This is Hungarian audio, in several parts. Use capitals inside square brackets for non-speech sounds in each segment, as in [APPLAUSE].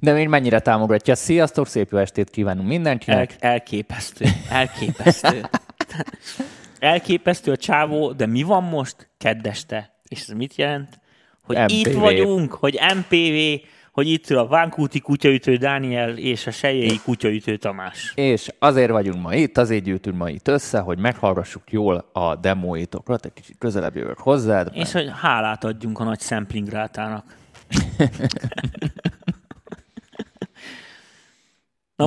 De még mennyire támogatja. Sziasztok, szép jó estét kívánunk mindenkinek. El, elképesztő. Elképesztő. elképesztő a csávó, de mi van most? Keddeste. És ez mit jelent? Hogy MPV. itt vagyunk, hogy MPV, hogy itt a Vánkúti kutyaütő Dániel és a Sejjei kutyaütő Tamás. És azért vagyunk ma itt, azért gyűjtünk ma itt össze, hogy meghallgassuk jól a demóitokat, egy kicsit közelebb jövök hozzád. És hogy hálát adjunk a nagy sampling rátának. [LAUGHS]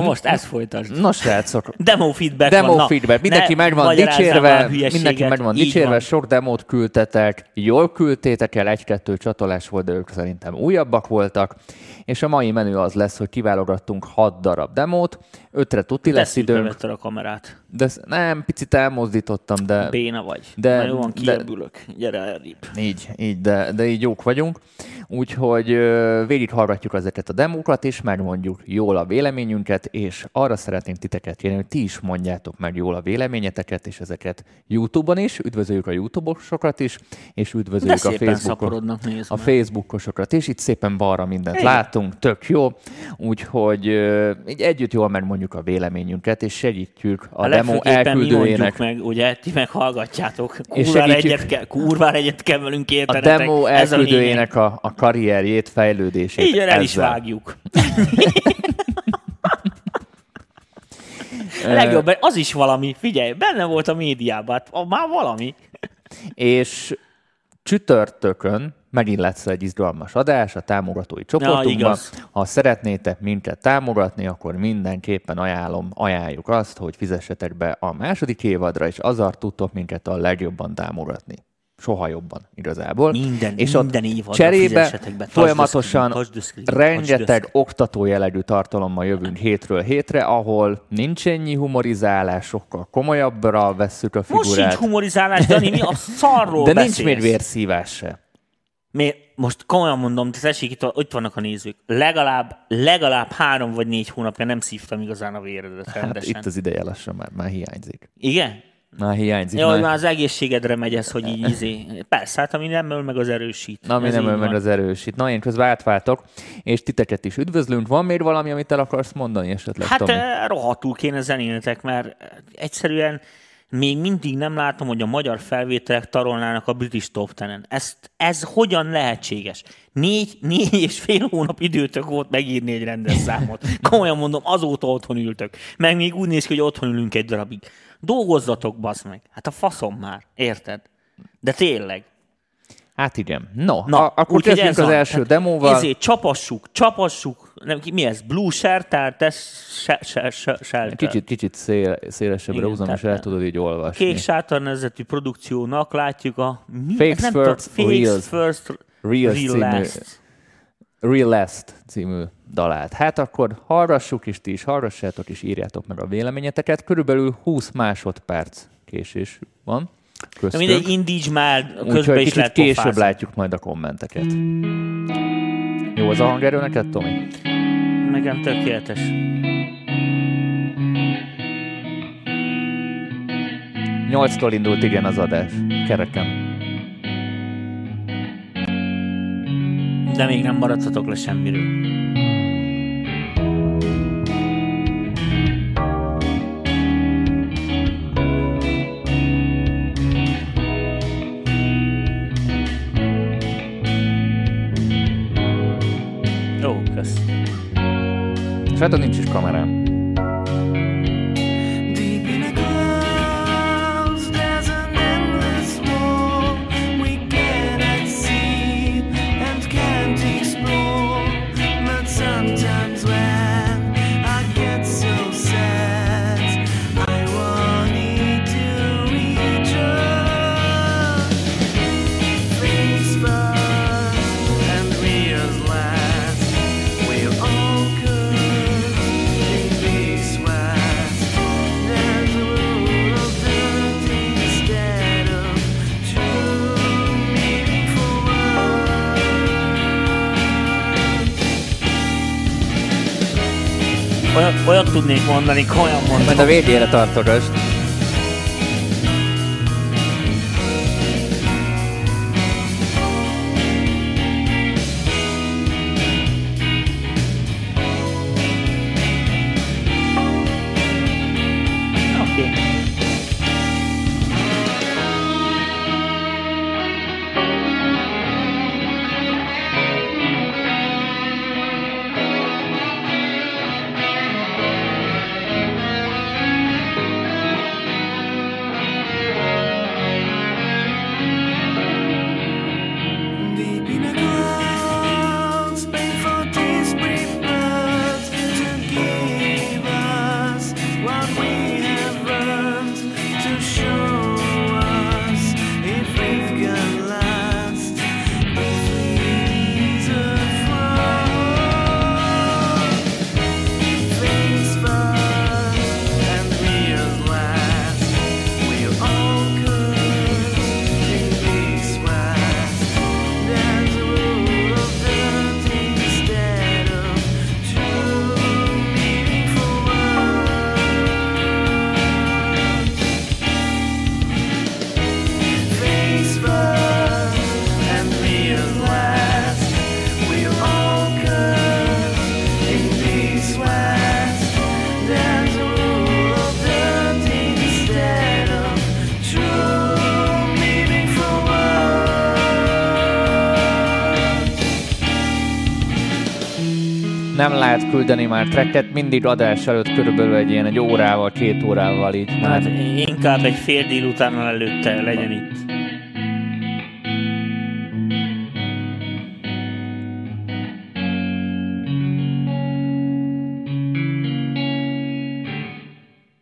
Na most ezt folytasd. Nos, srácok, Demo feedback demo van. Na, feedback, mindenki meg van dicsérve, mindenki meg van dicsérve, van. sok demót küldtetek, jól küldtétek el, egy-kettő csatolás volt, de ők szerintem újabbak voltak, és a mai menü az lesz, hogy kiválogattunk 6 darab demót, ötre tuti lesz Tesszük időnk, a kamerát. de nem, picit elmozdítottam, de Béna vagy. de- Na jó van, de- kiörbülök. Gyere elrébb. Így, így, de, de így jók vagyunk. Úgyhogy végighallgatjuk ezeket a demókat, és megmondjuk jól a véleményünket, és arra szeretnénk titeket kérni, hogy ti is mondjátok meg jól a véleményeteket, és ezeket YouTube-on is, üdvözöljük a YouTube-osokat is, és De üdvözöljük a szépen Facebookon. A. Facebookosokat, és itt szépen balra mindent Igen. látunk, tök jó, úgyhogy így együtt jól megmondjuk a véleményünket, és segítjük a, A demo elküldőjének. meg, ugye, ti meg hallgatjátok. Kurvára egyet, kell, kurvára egyet kell velünk A értenetek. demo a lényeg. elküldőjének a, a karrierjét, fejlődését. Így el is ezzel. vágjuk. [LAUGHS] Legjobb, az is valami, figyelj, benne volt a médiában, hát már valami. És csütörtökön megint lesz egy izgalmas adás a támogatói csoportunkban. igaz. ha szeretnétek minket támogatni, akkor mindenképpen ajánlom, ajánljuk azt, hogy fizessetek be a második évadra, és azzal tudtok minket a legjobban támogatni. Soha jobban igazából. Minden- és ott minden évadra cserébe folyamatosan screen, touch the screen, touch the rengeteg screen. oktató jellegű tartalommal jövünk hétről hétre, ahol nincs ennyi humorizálás, sokkal komolyabbra vesszük a figurát. Most sincs humorizálás, Dani, mi a [LAUGHS] szarról de beszélsz? nincs még vérszívás se. Miért? Most komolyan mondom, tessék, itt, itt vannak a nézők. Legalább, legalább három vagy négy hónapja nem szívtam igazán a véredet Hát rendesen. itt az ideje lassan már, már hiányzik. Igen? Már hiányzik. Jó, már... már az egészségedre megy ez, hogy így izé. Persze, hát ami nem öl meg, az erősít. Na, mi Ez nem öl meg az erősít. Na, én közben átváltok, és titeket is üdvözlünk. Van még valami, amit el akarsz mondani esetleg, Hát Tomi? eh, rohadtul kéne zenélnetek, mert egyszerűen még mindig nem látom, hogy a magyar felvételek tarolnának a British Top Ten-en. Ez, ez hogyan lehetséges? Négy, négy és fél hónap időtök volt megírni egy rendes számot. [LAUGHS] Komolyan mondom, azóta otthon ültök. Meg még úgy néz ki, hogy otthon ülünk egy darabig. Dolgozzatok, basz meg. Hát a faszom már, érted? De tényleg. Hát igen. No, Na, a, akkor kezdjünk ez az első Tehát demóval. Ezért csapassuk, csapassuk. Nem, mi ez? Blue Shelter, te se, se, se, shelter. Kicsit, kicsit szél, szélesebbre húzom, és el tudod így olvasni. Kék sátor nevezetű produkciónak látjuk a... Mi? Fakes Ez nem First, tudom, Fakes Reals. First, Reals Real című- Last. Real Last című dalát. Hát akkor hallgassuk, és ti is hallgassátok, és írjátok meg a véleményeteket. Körülbelül 20 másodperc késés van De köztünk. mindegy, indíts már, közben Úgyhogy is lehet később pofázni. látjuk majd a kommenteket. Jó az a hangerő neked, Tomi? Nekem tökéletes. Nyolctól indult igen az adás. Kereken. De még nem maradhatok le semmiről. És hát nincs is kamerám. Olyat, tudnék mondani, komolyan mondom. Majd a végére tartogasd. nem küldeni már tracket, mindig adás előtt körülbelül egy ilyen egy órával, két órával így. Hát Hát, inkább egy fél délután előtte legyen itt.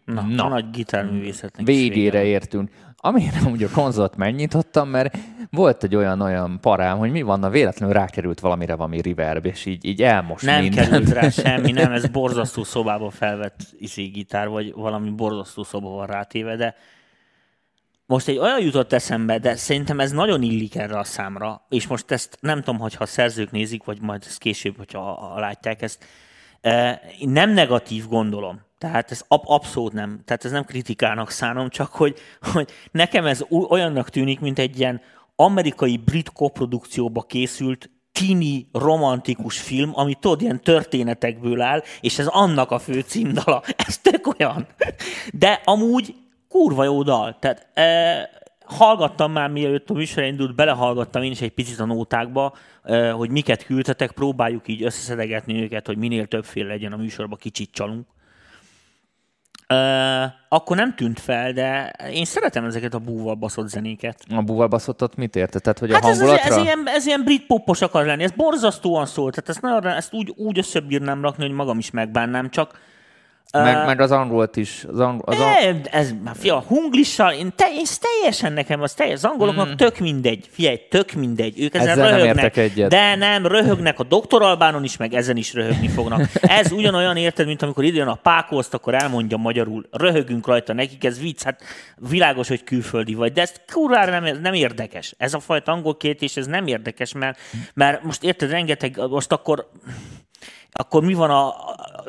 Na, Na. Nagy gitárművészetnek végére értünk. Amire ugye a konzolt megnyitottam, mert volt egy olyan olyan parám, hogy mi van, na véletlenül rákerült valamire valami reverb, és így, így elmos Nem mindent. került rá [LAUGHS] semmi, nem, ez borzasztó szobába felvett izé gitár, vagy valami borzasztó szoba van rátéve, de most egy olyan jutott eszembe, de szerintem ez nagyon illik erre a számra, és most ezt nem tudom, hogyha a szerzők nézik, vagy majd ezt később, hogyha ha látják ezt, én nem negatív gondolom. Tehát ez ab- abszolút nem. Tehát ez nem kritikának szánom, csak hogy, hogy nekem ez olyannak tűnik, mint egy ilyen amerikai brit koprodukcióba készült tini romantikus film, ami tudod, ilyen történetekből áll, és ez annak a fő címdala. [LAUGHS] Ez tök olyan. De amúgy kurva jó dal. Tehát e, hallgattam már, mielőtt a műsor indult, belehallgattam én is egy picit a nótákba, e, hogy miket küldtetek, próbáljuk így összeszedegetni őket, hogy minél többféle legyen a műsorban, kicsit csalunk. Akkor nem tűnt fel, de én szeretem ezeket a búval baszott zenéket. A búval baszottat mit érte? Tehát, hogy a Hát ez, ez, hangulatra? ez, ilyen, ez ilyen brit popos akar lenni, ez borzasztóan szól, tehát ezt, nagyon, ezt úgy, úgy összebírnám rakni, hogy magam is megbánnám, csak meg, meg az angolt is. Az angol, az ang... ez, fia, hunglissal, én, te, én teljesen nekem, az teljes, az angoloknak mm. tök mindegy, figyelj, tök mindegy, ők ezen Ezzel nem röhögnek, értek egyet. de nem, röhögnek a doktor Albánon is, meg ezen is röhögni fognak. Ez ugyanolyan érted, mint amikor idejön a pákózt, akkor elmondja magyarul, röhögünk rajta nekik, ez vicc, hát világos, hogy külföldi vagy, de ez kurvára nem, nem érdekes. Ez a fajta angol és ez nem érdekes, mert, mert most érted, rengeteg, most akkor akkor mi van a,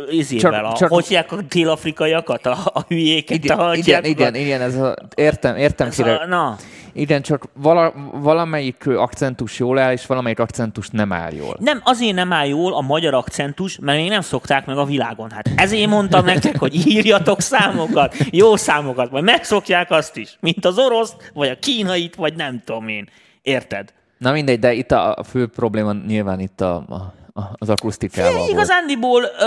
izével? A, csak- hogy hívják a dél-afrikaiakat, a, a hülyéket? Igen, a, igen, igen, igen, ez a, értem, értem, Ez kire, a, na, igen, csak vala, valamelyik akcentus jól áll, és valamelyik akcentus nem áll jól. nem, azért nem áll jól a magyar akcentus, mert még nem szokták meg a világon. Hát ezért mondtam nektek, hogy írjatok számokat, jó számokat, majd megszokják azt is, mint az oroszt, vagy a kínait, vagy nem tudom én. Érted? Na mindegy, de itt a, fő probléma nyilván itt a, a- az akusztikával igazándiból, ö,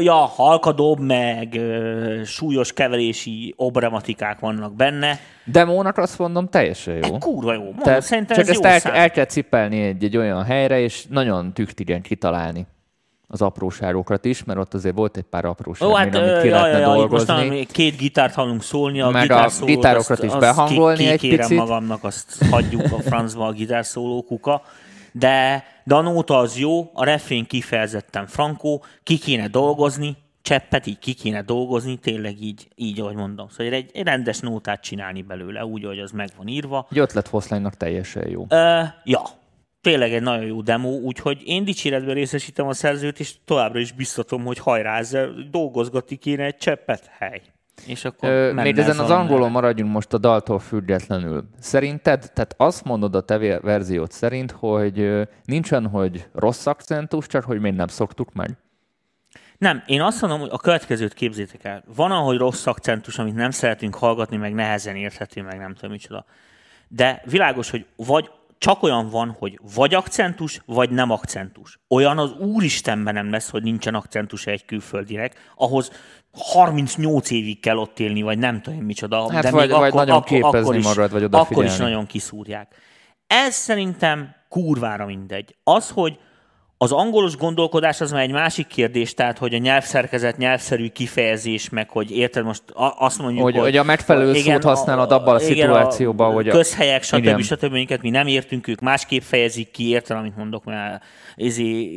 ja, halkadobb, meg ö, súlyos keverési obrematikák vannak benne. Demónak azt mondom, teljesen jó. Kurva jó. Mondom, Tehát szerintem csak ez ezt jó el, szám. el kell cipelni egy, egy olyan helyre, és nagyon tüktigen kitalálni az apróságokat is, mert ott azért volt egy pár apróság, Ó, még, hát amit ki ö, lehetne jaj, jaj, most dolgozni. még két gitárt hallunk szólni, a Meg a gitárszólót, gitárokat azt- is azt behangolni ki, egy picit. magamnak, azt hagyjuk a francba a gitárszóló kuka. De, de a nóta az jó, a refrén kifejezetten frankó, ki kéne dolgozni, cseppet így ki kéne dolgozni, tényleg így, így ahogy mondom. Szóval egy, egy rendes nótát csinálni belőle, úgy, ahogy az meg van írva. Egy ötletfoszlánynak teljesen jó. Ö, ja, tényleg egy nagyon jó demo, úgyhogy én dicséretben részesítem a szerzőt, és továbbra is biztatom, hogy hajrá, ezzel dolgozgatni kéne egy cseppet, hely. És akkor Ö, még ez ezen az angolon maradjunk most a daltól függetlenül. Szerinted, tehát azt mondod a te verziót szerint, hogy nincsen, hogy rossz akcentus, csak hogy még nem szoktuk meg? Nem, én azt mondom, hogy a következőt képzétek el. Van, ahogy rossz akcentus, amit nem szeretünk hallgatni, meg nehezen érthető, meg nem tudom micsoda. De világos, hogy vagy csak olyan van, hogy vagy akcentus, vagy nem akcentus. Olyan az úristenben nem lesz, hogy nincsen akcentus egy külföldinek, ahhoz 38 évig kell ott élni, vagy nem tudom micsoda. Hát de vagy- még vagy akkor, nagyon akkor, képezni akkor is, magad, vagy Akkor is odafigyelni. nagyon kiszúrják. Ez szerintem kurvára mindegy. Az, hogy az angolos gondolkodás az már egy másik kérdés, tehát hogy a nyelvszerkezet, nyelvszerű kifejezés, meg hogy érted most azt mondjuk, Hogy- hogy a megfelelő szót használod abban a szituációban, hogy a- közhelyek, stb. Igen. stb. stb. minket mi nem értünk, ők másképp fejezik ki, érted, amit mondok, mert ezé,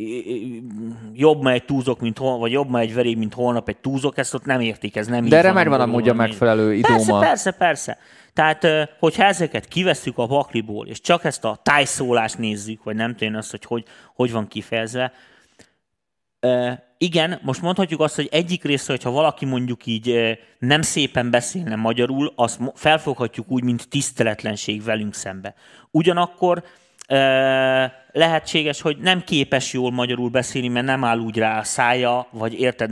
jobb ma egy túzok, mint hol, vagy jobb ma egy veréb, mint holnap egy túzok, ezt ott nem értik, ez nem De erre megvan amúgy a megfelelő Persze, idóma. persze, persze. Tehát, hogyha ezeket kivesszük a pakliból, és csak ezt a tájszólást nézzük, vagy nem tudom azt, hogy hogy, hogy van kifejezve, igen, most mondhatjuk azt, hogy egyik része, hogyha valaki mondjuk így nem szépen beszélne magyarul, azt felfoghatjuk úgy, mint tiszteletlenség velünk szembe. Ugyanakkor lehetséges, hogy nem képes jól magyarul beszélni, mert nem áll úgy rá a szája, vagy érted,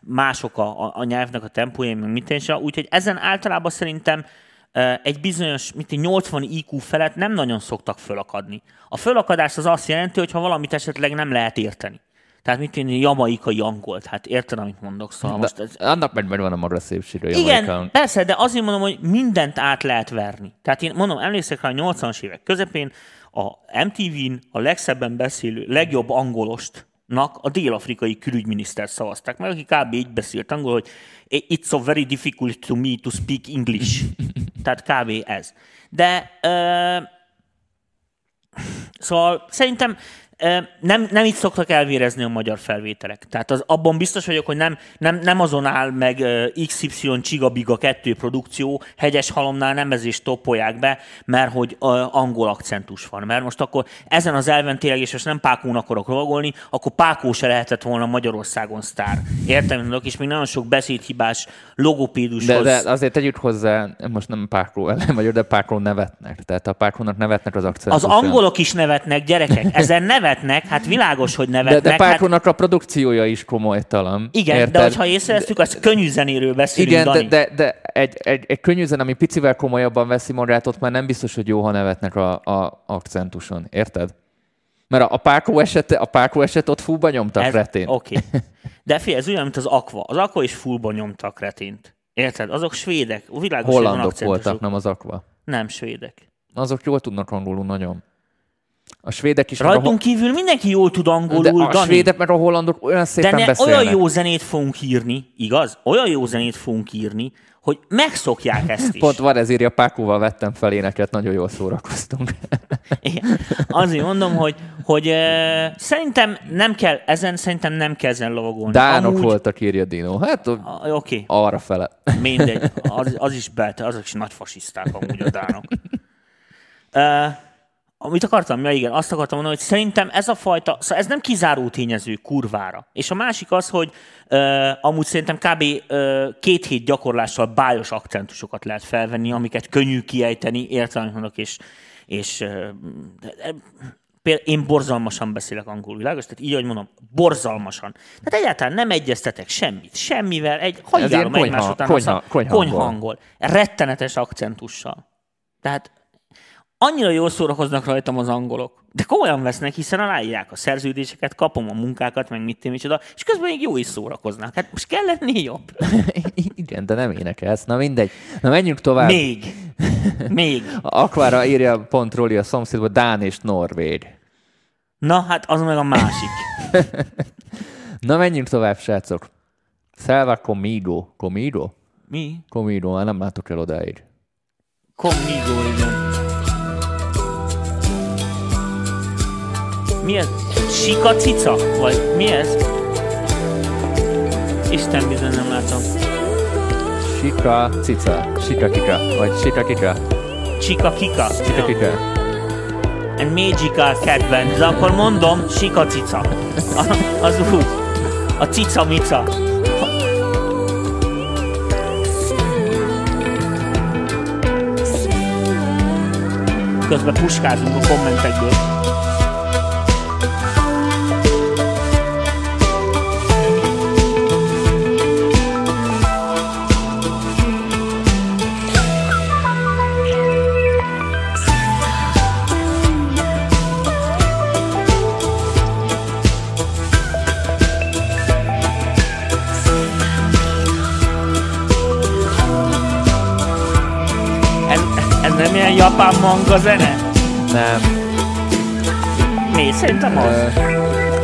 mások a, a, a nyelvnek a tempója, meg mit is, úgyhogy ezen általában szerintem egy bizonyos, mint egy 80 IQ felett nem nagyon szoktak fölakadni. A fölakadás az azt jelenti, hogy ha valamit esetleg nem lehet érteni. Tehát mit tenni, jamaikai angolt. Hát érted, amit mondok? Szóval most ez, annak meg megvan a maga szépsége. igen, persze, de azért mondom, hogy mindent át lehet verni. Tehát én mondom, emlékszek rá a 80-as évek közepén a MTV-n a legszebben beszélő, legjobb angolostnak a dél-afrikai külügyminiszter szavazták meg, aki kb. így beszélt angol, hogy it's so very difficult to me to speak English. [LAUGHS] Tehát kb. ez. De ö, Szóval szerintem nem, nem így szoktak elvérezni a magyar felvételek. Tehát az, abban biztos vagyok, hogy nem, nem, nem azon áll meg XY Csigabiga 2 produkció, hegyes halomnál nem ezért toppolják be, mert hogy angol akcentus van. Mert most akkor ezen az elven tényleg, és most nem Pákón akarok rovagolni, akkor Pákó se lehetett volna Magyarországon sztár. Értem, mondok, és még nagyon sok beszédhibás logopédushoz. De, de azért tegyük hozzá, most nem Pákró ellen vagyok, de Pákró nevetnek. Tehát a Pákrónak nevetnek az az akcentusán. angolok is nevetnek, gyerekek. Ezen [LAUGHS] nevetnek, hát világos, hogy De, nevetnek. de hát, Pákrónak a produkciója is komolytalan. igen, Érted? de hogyha észrevesztük, az könnyű zenéről beszélünk, Igen, de, Dani. de, de egy, egy, egy könnyű zene, ami picivel komolyabban veszi magát, ott már nem biztos, hogy jó, ha nevetnek a, a akcentuson. Érted? Mert a, a Pákó eset, a Pákó eset ott fúba nyomtak Ez- retén. Oké. De figyelj, ez olyan, mint az Aqua. Az Aqua is fullban nyomtak retint. Érted? Azok svédek. Világos, Hollandok voltak, nem az akva. Nem svédek. Azok jól tudnak angolul nagyon. A svédek is, Rajtunk kívül mindenki jól tud de angolul, a Dani. svédek meg a hollandok olyan De szépen ne, beszélnek. olyan jó zenét fogunk írni, igaz? Olyan jó zenét fogunk írni, hogy megszokják ezt is. Pont van ezért a Pákóval vettem fel éneket, nagyon jól szórakoztunk. [LAUGHS] Igen. Azért mondom, hogy, hogy uh, szerintem nem kell, ezen szerintem nem kell ezen lovagolni. Dánok Amúgy- voltak, írja Dino. Hát A- Oké, okay. arra fele. mindegy. Az, az is belte, azok is nagy fasiszták amúgy a dánok. Uh, amit akartam, ja igen, azt akartam mondani, hogy szerintem ez a fajta, szóval ez nem kizáró tényező kurvára. És a másik az, hogy uh, amúgy szerintem kb. Uh, két hét gyakorlással bájos akcentusokat lehet felvenni, amiket könnyű kiejteni, értelem mondok, és, és de- például én borzalmasan beszélek angolul, világos? Tehát így, ahogy mondom, borzalmasan. Tehát egyáltalán nem egyeztetek semmit, semmivel, egy ilyen egymás konyha- után konyha- azt a- konyhangol. konyhangol. Rettenetes akcentussal. Tehát annyira jól szórakoznak rajtam az angolok. De komolyan vesznek, hiszen aláírják a szerződéseket, kapom a munkákat, meg mit micsoda, és közben még jó is szórakoznak. Hát most kell lenni jobb. [LAUGHS] Igen, de nem énekelsz. Na mindegy. Na menjünk tovább. Még. Még. [LAUGHS] Akvára írja pont Roli a szomszédba Dán és Norvég. Na, hát az meg a másik. [LAUGHS] Na menjünk tovább, srácok. Szelva Comigo. Comigo? Mi? Comigo, már nem látok el odáig. Conmigo, igen. Mi ez? Sika cica? Vagy mi ez? Isten bizony nem látom. Sika cica. Sika kika. Vagy sika kika. Csika kika. Sika kika. And Magical Catben. De akkor mondom, Sika cica. A- Az úgy. A cica mica. Közben puskázunk a kommentekből. Japán manga zene? Nem. Mi? Szerintem az.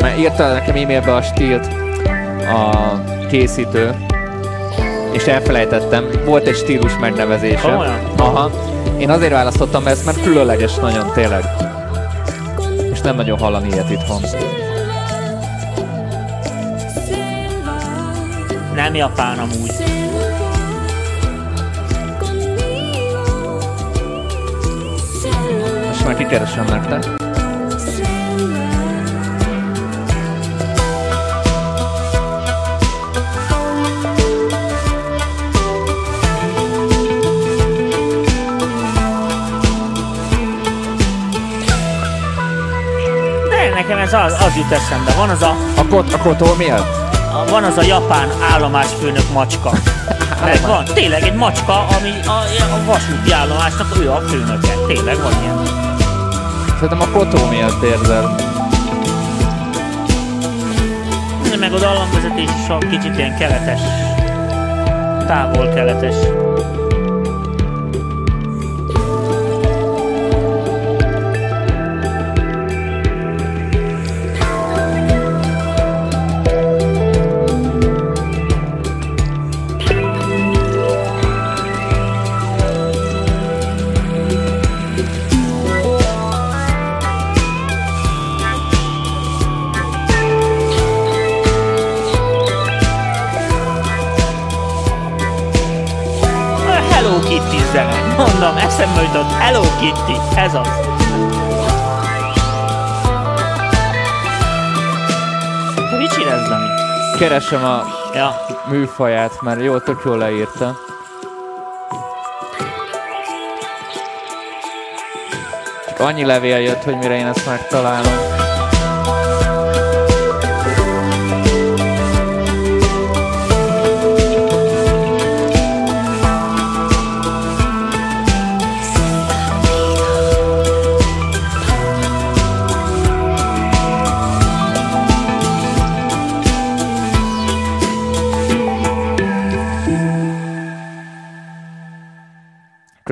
Mert írta nekem e-mailbe a stílt a készítő, és elfelejtettem. Volt egy stílus megnevezése. Komolyan? Aha. Én azért választottam ezt, mert különleges nagyon, tényleg. És nem nagyon hallani ilyet itthon. Nem japán amúgy. Kikeresem nektek. De nekem ez az, az jut eszembe. Van az a, A, kot, a kotó miatt? a, van az a japán állomásfőnök macska. [LAUGHS] Meg van, tényleg egy macska, ami a, a vasúti állomásnak ő a főnöke. Tényleg van ilyen. Szerintem a kotó miatt érzed. meg a dallamvezetés is kicsit ilyen keletes, távol-keletes. A Keresem a Ja, műfaját, mert jól, tök jól leírta. Csak annyi levél jött, hogy mire én ezt megtalálom.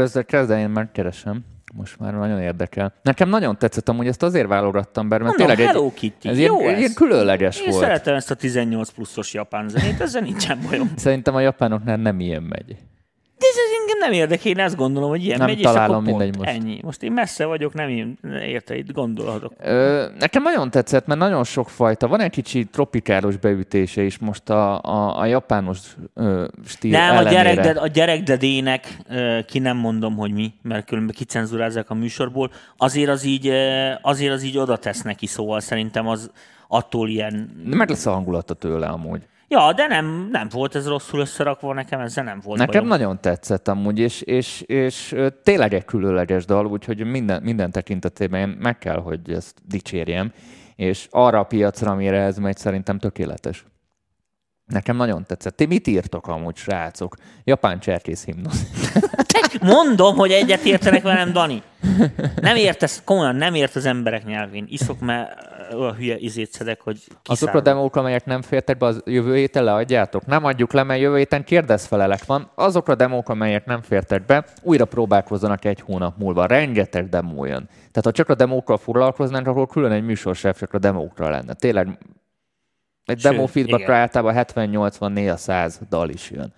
Közben kezdve én már keresem. Most már nagyon érdekel. Nekem nagyon tetszett amúgy, ezt azért válogattam be, mert mondom, tényleg egy, Hello Kitty. ez Jó ilyen, ez. ilyen különleges Én volt. szeretem ezt a 18 pluszos japán zenét, ezzel nincsen bajom. Szerintem a japánoknál nem ilyen megy. De ez engem nem érdekel, én ezt gondolom, hogy ilyen Nem megy, és találom, pont mindegy most. ennyi. Most én messze vagyok, nem én, érte, itt gondolhatok. Ö, nekem nagyon tetszett, mert nagyon sok fajta. Van egy kicsi tropikálos beütése is most a, a, a japános ö, stíl Nem, a ellenére. gyerek, de, a gyerekdedének, ö, ki nem mondom, hogy mi, mert különben kicenzurázzák a műsorból, azért az így, ö, azért az így oda tesz neki, szóval szerintem az attól ilyen... Meg lesz a hangulata tőle amúgy. Ja, de nem, nem volt ez rosszul összerakva, nekem ezzel nem volt Nekem bajom. nagyon tetszett amúgy, és, és, és tényleg egy különleges dal, úgyhogy minden, minden tekintetében én meg kell, hogy ezt dicsérjem, és arra a piacra, amire ez megy, szerintem tökéletes. Nekem nagyon tetszett. Ti mit írtok amúgy, srácok? Japán cserkész himnusz. Mondom, hogy egyet értenek velem, Dani. Nem értesz, komolyan nem ért az emberek nyelvén. Iszok, mert olyan hülye izét szedek, hogy Azokra a kiszállok. demók, amelyek nem fértek be, az jövő héten leadjátok? Nem adjuk le, mert jövő héten kérdezfelelek van. Azokra a demók, amelyek nem fértek be, újra próbálkozzanak egy hónap múlva. Rengeteg demó jön. Tehát ha csak a demókkal foglalkoznánk, akkor külön egy műsorsáv csak a demókra lenne. Tényleg egy demo feedbackra általában 70-80 néha 100 dal is jön.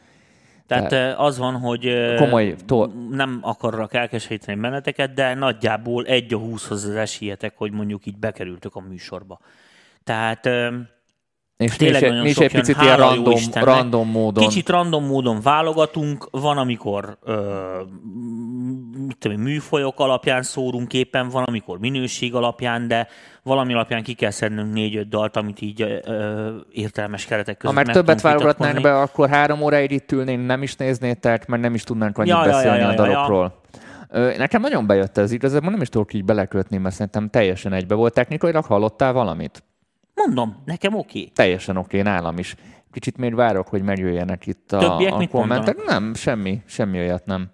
Tehát ö, az van, hogy Komoly to- nem akarok elkeseríteni benneteket, de nagyjából egy a húszhoz az esélyetek, hogy mondjuk így bekerültök a műsorba. Tehát És Tényleg is sok egy picit ilyen random, Istennek. random módon. Kicsit random módon válogatunk, van, amikor ö, mit tudom, műfajok alapján szórunk éppen, van, amikor minőség alapján, de valami alapján ki kell szednünk négy-öt dalt, amit így ö, ö, értelmes keretek Ha között már meg többet válogatnánk be, akkor három óráig itt ülnénk, nem is néznétek, mert nem is tudnánk annyit Ja, ja, beszélni ja, a ja, ja, ja. dalokról. Ö, Nekem nagyon bejött ez igazából, nem is tudok így belekötni, mert szerintem teljesen egybe volt. Technikailag hallottál valamit? Mondom, nekem oké. Okay. Teljesen oké, nálam is. Kicsit még várok, hogy megjöjjenek itt a, Többiek a kommentek. Nem, semmi, semmi olyat nem.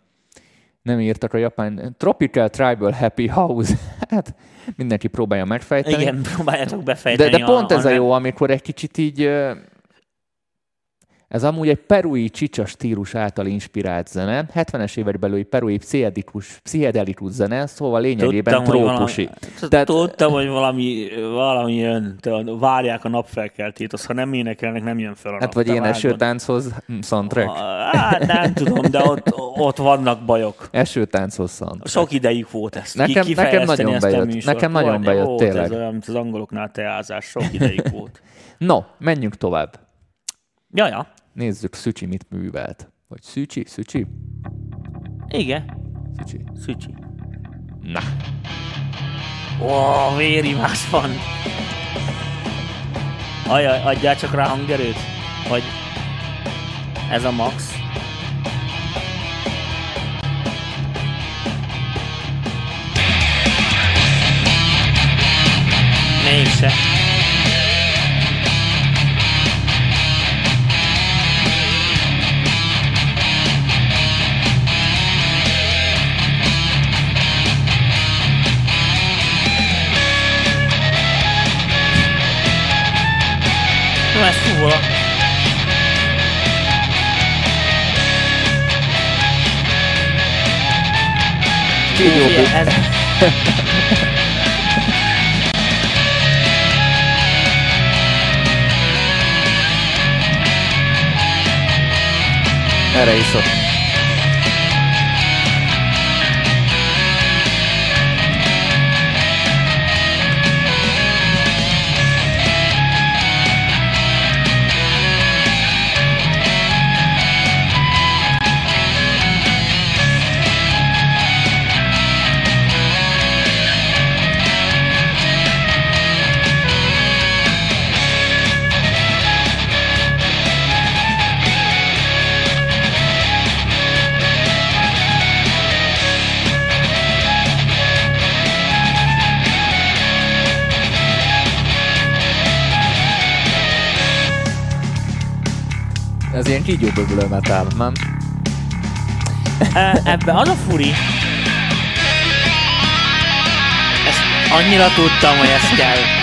Nem írtak a japán. Tropical Tribal Happy House. [LAUGHS] Hát mindenki próbálja megfejteni. Igen, próbáljátok De, befejteni. de pont ez a nem- jó, amikor egy kicsit így... Ez amúgy egy perui csicsa stílus által inspirált zene, 70-es évek belüli perui pszichedelikus, pszichedelikus zene, szóval lényegében Tudtam, hogy trópusi. valami, Tehát- tudtam, hogy valami, valami jön, tudod, várják a napfelkeltét, az ha nem énekelnek, nem jön fel a Hát nap. vagy vágod. esőtánchoz hm, soundtrack. Hát nem tudom, de ott, ott vannak bajok. Esőtánchoz soundtrack. Sok idejük volt ezt. Nekem- nekem nagyon ezt bejött. műsort. Nekem nagyon bejött, volt tényleg. Ez olyan, mint az angoloknál teázás. Sok idejük volt. [LAUGHS] No, menjünk tovább. Ja, ja. Nézzük, Szücsi mit művelt. Vagy Szücsi? Szücsi? Igen. Szücsi. Szücsi. Na, Ó, vérivás van. Ajaj, adjál csak rá hangerőt. Vagy ez a max. Mégse. Látom ezt fuvola. Kígyó Ó, bő- ez, Erre is ott. Ez ilyen kígyó bögölő metál, nem? E, ebbe az a furi. Ezt annyira tudtam, hogy ez kell.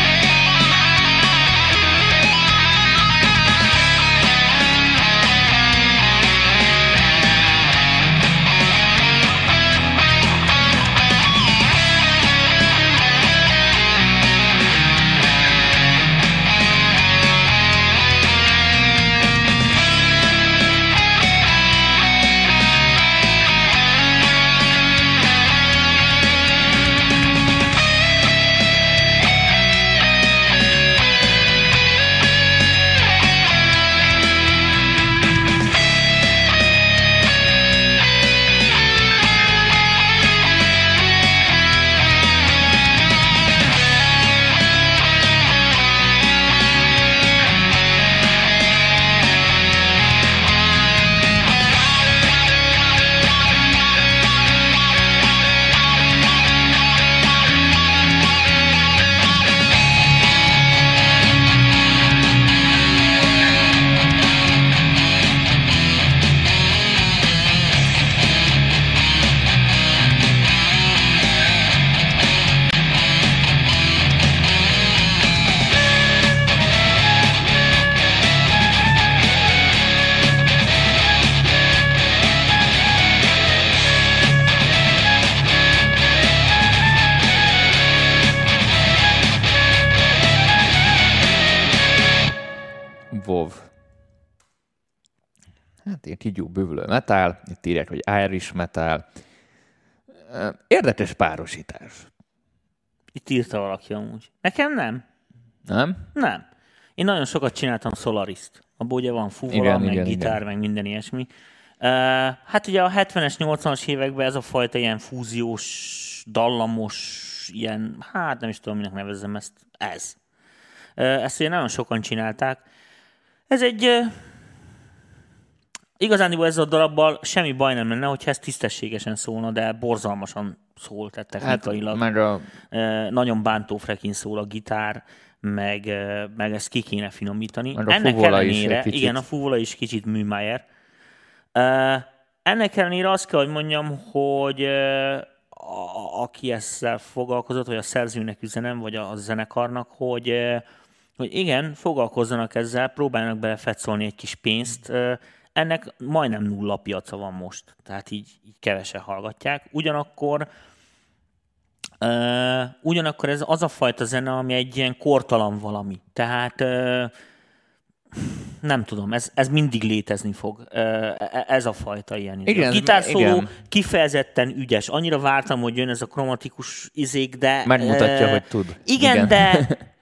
Itt írják, hogy Irish metal. Érdekes párosítás, Itt írta valaki amúgy. Nekem nem. nem? Nem. Én nagyon sokat csináltam Solaris-t. Abból ugye van fuvola, Igen, meg igen, gitár, igen. meg minden ilyesmi. Uh, hát ugye a 70-es, 80-as években ez a fajta ilyen fúziós, dallamos, ilyen, hát nem is tudom, minek nevezzem ezt, ez. Uh, ezt ugye nagyon sokan csinálták. Ez egy... Uh, igazándiból ezzel a darabbal semmi baj nem lenne, hogyha ez tisztességesen szólna, de borzalmasan szól, tehát Hát, technikailag. meg a, nagyon bántó frekin szól a gitár, meg, meg ezt ki kéne finomítani. Meg a Ennek is ellenére, kicsit. igen, a fuvola is kicsit Műmájer. Uh, ennek ellenére azt kell, hogy mondjam, hogy a, aki ezzel foglalkozott, vagy a szerzőnek üzenem, vagy a, a zenekarnak, hogy, hogy igen, foglalkozzanak ezzel, próbáljanak bele fetszolni egy kis pénzt. Ennek majdnem nulla piaca van most, tehát így, így kevesen hallgatják. Ugyanakkor Uh, ugyanakkor ez az a fajta zene, ami egy ilyen kortalan valami. Tehát uh, nem tudom, ez, ez mindig létezni fog. Uh, ez a fajta ilyen. Igen, a gitárszóló kifejezetten ügyes. Annyira vártam, hogy jön ez a kromatikus izék, de... Megmutatja, ö, hogy tud. Igen, Igen. de... [LAUGHS]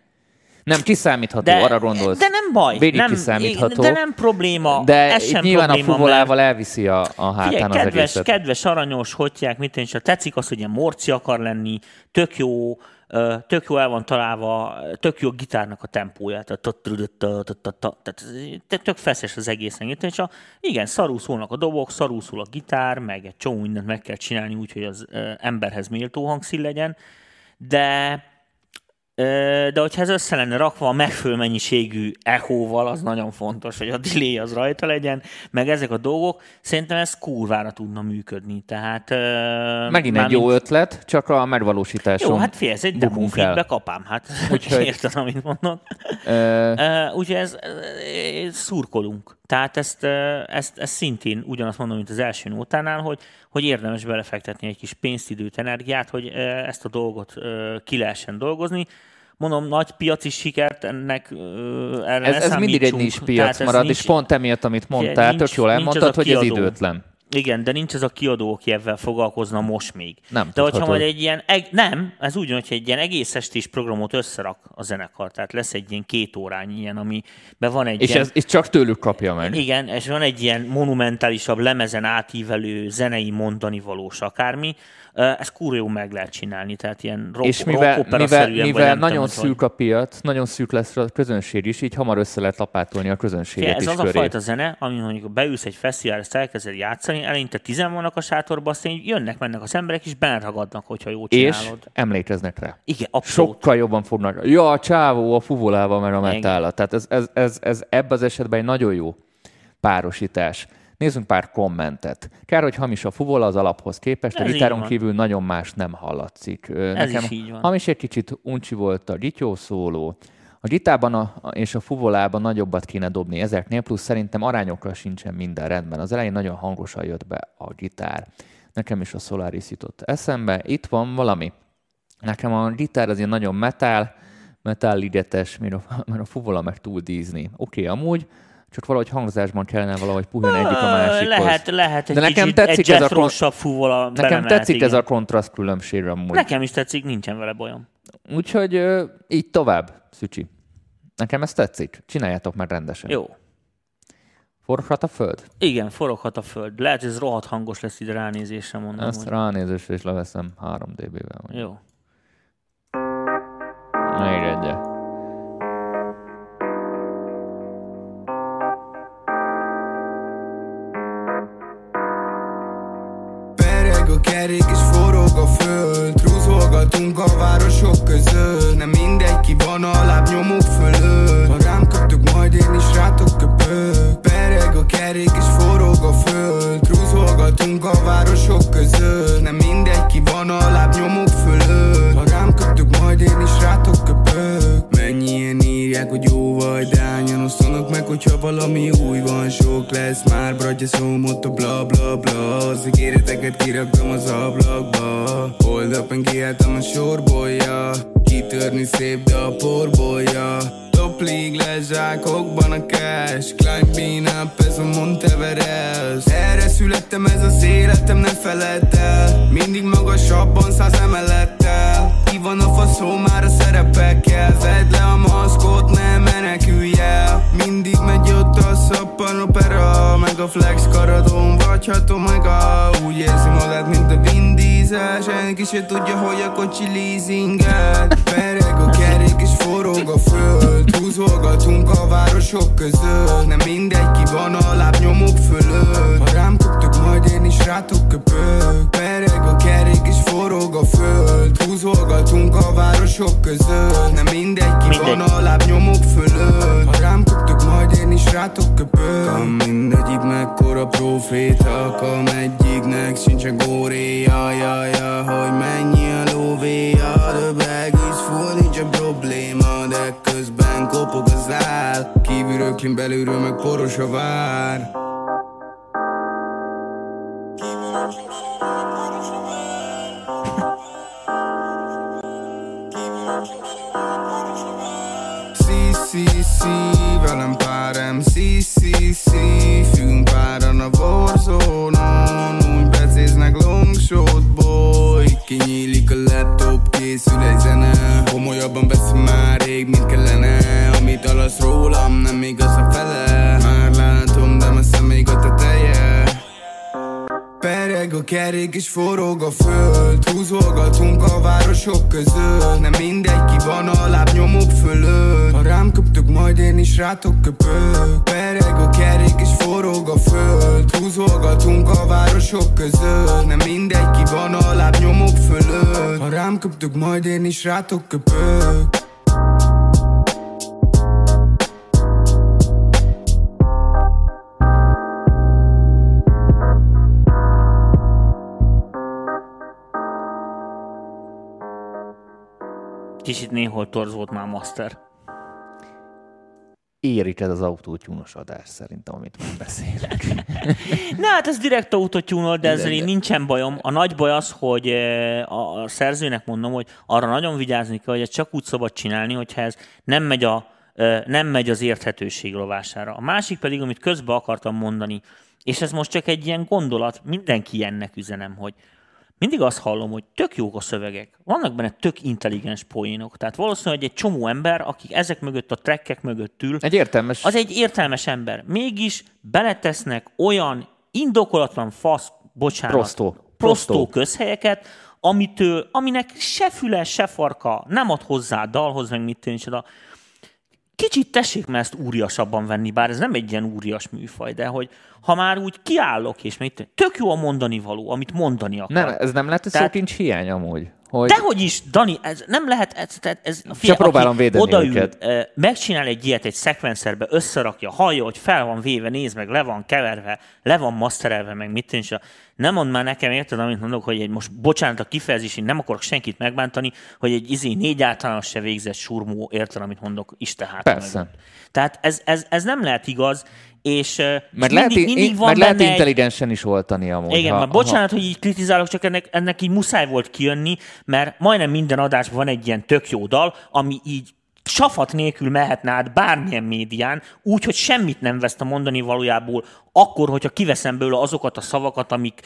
nem kiszámítható, De, arra gondolsz. de nem baj. Végig nem, kiszámítható. De nem probléma. de ez sem nyilván a probléma, mert- fuvolával elviszi a, a hátán Figyelj, az kedves, egészet. kedves, aranyos, hogyják, mit én, és tetszik az, hogy ilyen morci akar lenni, tök jó, tök jó el van találva, tök jó a gitárnak a tempója, tehát tök feszes az egész engedély, és a, igen, szarul szólnak a dobok, szarul szól a gitár, meg egy csomó mindent meg kell csinálni úgy, hogy az emberhez méltó hangszín legyen, de De hogyha ez össze lenne rakva a megfelelő mennyiségű echóval, az nagyon fontos, hogy a delay az rajta legyen, meg ezek a dolgok, szerintem ez kurvára tudna működni. Tehát, Megint egy jó ötlet, csak a megvalósításon Jó, hát fél, ez egy el. feedbe kapám, hát Úgyhogy- [LAUGHS] érted, amit mondok. Ö, úgyhogy ez, uh, szurkolunk. Tehát ezt, ezt, ezt szintén ugyanazt mondom, mint az első nótánál, hogy, hogy érdemes belefektetni egy kis pénzt, időt, energiát, hogy ezt a dolgot ki lehessen dolgozni. Mondom, nagy piaci sikert ennek erre ez, ez mindig egy Tehát piac ez marad, nincs- és pont emiatt, amit mondtál, nincs- tök jól nincs elmondtad, hogy ez időtlen. Igen, de nincs ez a kiadó, aki ebben foglalkozna most még. Nem de hogyha tudhatod. majd egy ilyen, eg, nem, ez úgy van, hogy egy ilyen egész estés programot összerak a zenekar, tehát lesz egy ilyen két órányi ilyen, amiben van egy És ilyen, ez és csak tőlük kapja meg. igen, és van egy ilyen monumentálisabb lemezen átívelő zenei mondani valós akármi, ezt kurva jó meg lehet csinálni, tehát ilyen rock, És mivel, rock mivel, mivel nagyon tudom, szűk a piac, nagyon szűk lesz a közönség is, így hamar össze lehet lapátolni a közönséget Fie, ez is az a köré. fajta zene, ami mondjuk beülsz egy fesztiválra, ezt elkezded játszani, eleinte tizen vannak a sátorban, aztán jönnek, mennek az emberek, és benragadnak, hogyha és csinálod. emlékeznek rá. Igen, abszolút. Sokkal jobban fognak. Ja, a csávó a fuvolával, mert a Igen. metálla. Tehát ez, ez, ez, ez ebben az esetben egy nagyon jó párosítás. Nézzünk pár kommentet. Kár, hogy hamis a fuvola az alaphoz képest, a Ez így gitáron kívül nagyon más nem hallatszik. Ez is így van. Hamis egy kicsit uncsi volt a gityó szóló. A gitában a, a- és a fuvolában nagyobbat kéne dobni ezeknél, plusz szerintem arányokkal sincsen minden rendben. Az elején nagyon hangosan jött be a gitár. Nekem is a Solaris jutott eszembe. Itt van valami. Nekem a gitár az ilyen nagyon metal, metal ligetes, mert a, mert a fuvola meg túl dízni. Oké, okay, amúgy, csak valahogy hangzásban kellene valahogy puhulni egyik a másikhoz. Lehet, lehet egy De nekem kicsit, tetszik egy ez a Jethro-sabb fúvola Nekem tetszik igen. ez a kontraszt különbség amúgy. Nekem is tetszik, nincsen vele bajom. Úgyhogy ö, így tovább, Szücsi. Nekem ez tetszik. Csináljátok már rendesen. Jó. Foroghat a föld? Igen, foroghat a föld. Lehet, hogy ez rohadt hangos lesz ide ránézésre, mondom. Ezt hogy... ránézésre is leveszem 3 dB-vel. Jó. Még egyet. Kerék és forog a föld? Rúzolgatunk a városok között. Nem mindegy ki van a lábnyomok fölött. Ha rám köptök, majd én is rátok köpök. Pereg a kerék és forog a föld. Rúzolgatunk a városok között. Nem mindegy ki van a lábnyomok fölött. Ha rám köptök, majd én is rátok hogyha valami új van Sok lesz már, bratya szóm ott a bla bla bla. Az ígéreteket kiraktam az ablakba. Hold up and kiálltam a sorból, ja Kitörni szép, de a porból, ja Top league lezsákokban a cash. Climb bean up, ez a Monteverest Erre születtem, ez az életem, ne feledd el. Mindig magasabban száz emelettel. Ki van a faszó már a szerepekkel. Vedd le a maszkot, ne menekülj el. Mindig szappan opera Meg a flex karadon vagy hatom meg a Úgy érzi magát, mint a Vin Diesel. Senki se tudja, hogy a kocsi leasingel Pereg a kerék és forog a föld Húzolgatunk a városok között Nem mindegy ki van a lábnyomok fölött Ha rám köptök, majd én is rátok köpök Pereg a kerék és forog a föld. Húzolgatunk a városok között. Nem mindegy ki Mindegy. van a lábnyomok fölött. Ha rám köptök, majd én is rátok köpök. Kam mindegyik mekkora proféta Kam egyiknek sincsen góréja. Ja, ja, Hogy mennyi a lóvéja. Bag is full, nincs a probléma De közben kopog az áll Kívülről klin, belülről meg poros a vár. Sí, velem pár MCCC Fűn páran a Warzone-on Úgy becéznek longshot boy. Kinyílik a laptop, készül egy zene. Komolyabban veszem már rég, mint kellene. Amit alasz rólam, nem igaz a fele Pereg a kerék és forog a föld. Húzolgatunk a városok között. Nem mindegy ki van a lábnyomok fölött. Ha rám köptök, majd én is rátok köpök. Pereg a kerék és forog a föld. Húzolgatunk a városok között. Nem mindegy ki van a lábnyomok fölött. Ha rám köptök, majd én is rátok köpök Kicsit néhol torz volt már Master. Érik ez az autótyúnos adás szerintem, amit most beszélek. [LAUGHS] Na hát ez direkt autotune de ezzel én nincsen bajom. A nagy baj az, hogy eh, a szerzőnek mondom, hogy arra nagyon vigyázni kell, hogy ezt csak úgy szabad csinálni, hogyha ez nem megy, a, eh, nem megy az érthetőség rovására. A másik pedig, amit közben akartam mondani, és ez most csak egy ilyen gondolat, mindenki ennek üzenem, hogy mindig azt hallom, hogy tök jók a szövegek. Vannak benne tök intelligens poénok. Tehát valószínűleg egy csomó ember, akik ezek mögött a trekkek mögött ül, Egy értelmes... az egy értelmes ember. Mégis beletesznek olyan indokolatlan fasz, bocsánat, Prostó. prostó Prostó. közhelyeket, amitől, aminek se füle, se farka nem ad hozzá dalhoz, meg mit tűncsoda. Kicsit tessék már ezt úriasabban venni, bár ez nem egy ilyen úrias műfaj, de hogy ha már úgy kiállok, és mit tök jó a mondani való, amit mondani akar. Nem, ez nem lehet, hogy Tehát- szókincs hiány amúgy. Hogy... Dehogy is, Dani, ez nem lehet, ez, ez, ez figyelj, próbálom aki védeni odaül, őket. megcsinál egy ilyet egy szekvenszerbe, összerakja, hallja, hogy fel van véve, néz meg, le van keverve, le van masterelve, meg mit tűncs. Nem mond már nekem, érted, amit mondok, hogy egy, most bocsánat a kifejezés, én nem akarok senkit megbántani, hogy egy izé négy általános se végzett surmó, érted, amit mondok, Isten hát. Persze. Tehát ez, ez, ez, nem lehet igaz, és, Mert lehet, mindig, mindig van mert lehet benne egy, intelligensen is oltani amúgy. igen, ha- már bocsánat, hogy így kritizálok, csak ennek, ennek így muszáj volt kijönni, mert majdnem minden adásban van egy ilyen tök jó dal, ami így safat nélkül mehetne át bármilyen médián, úgy, hogy semmit nem vesz a mondani valójából, akkor, hogyha kiveszem belőle azokat a szavakat, amik,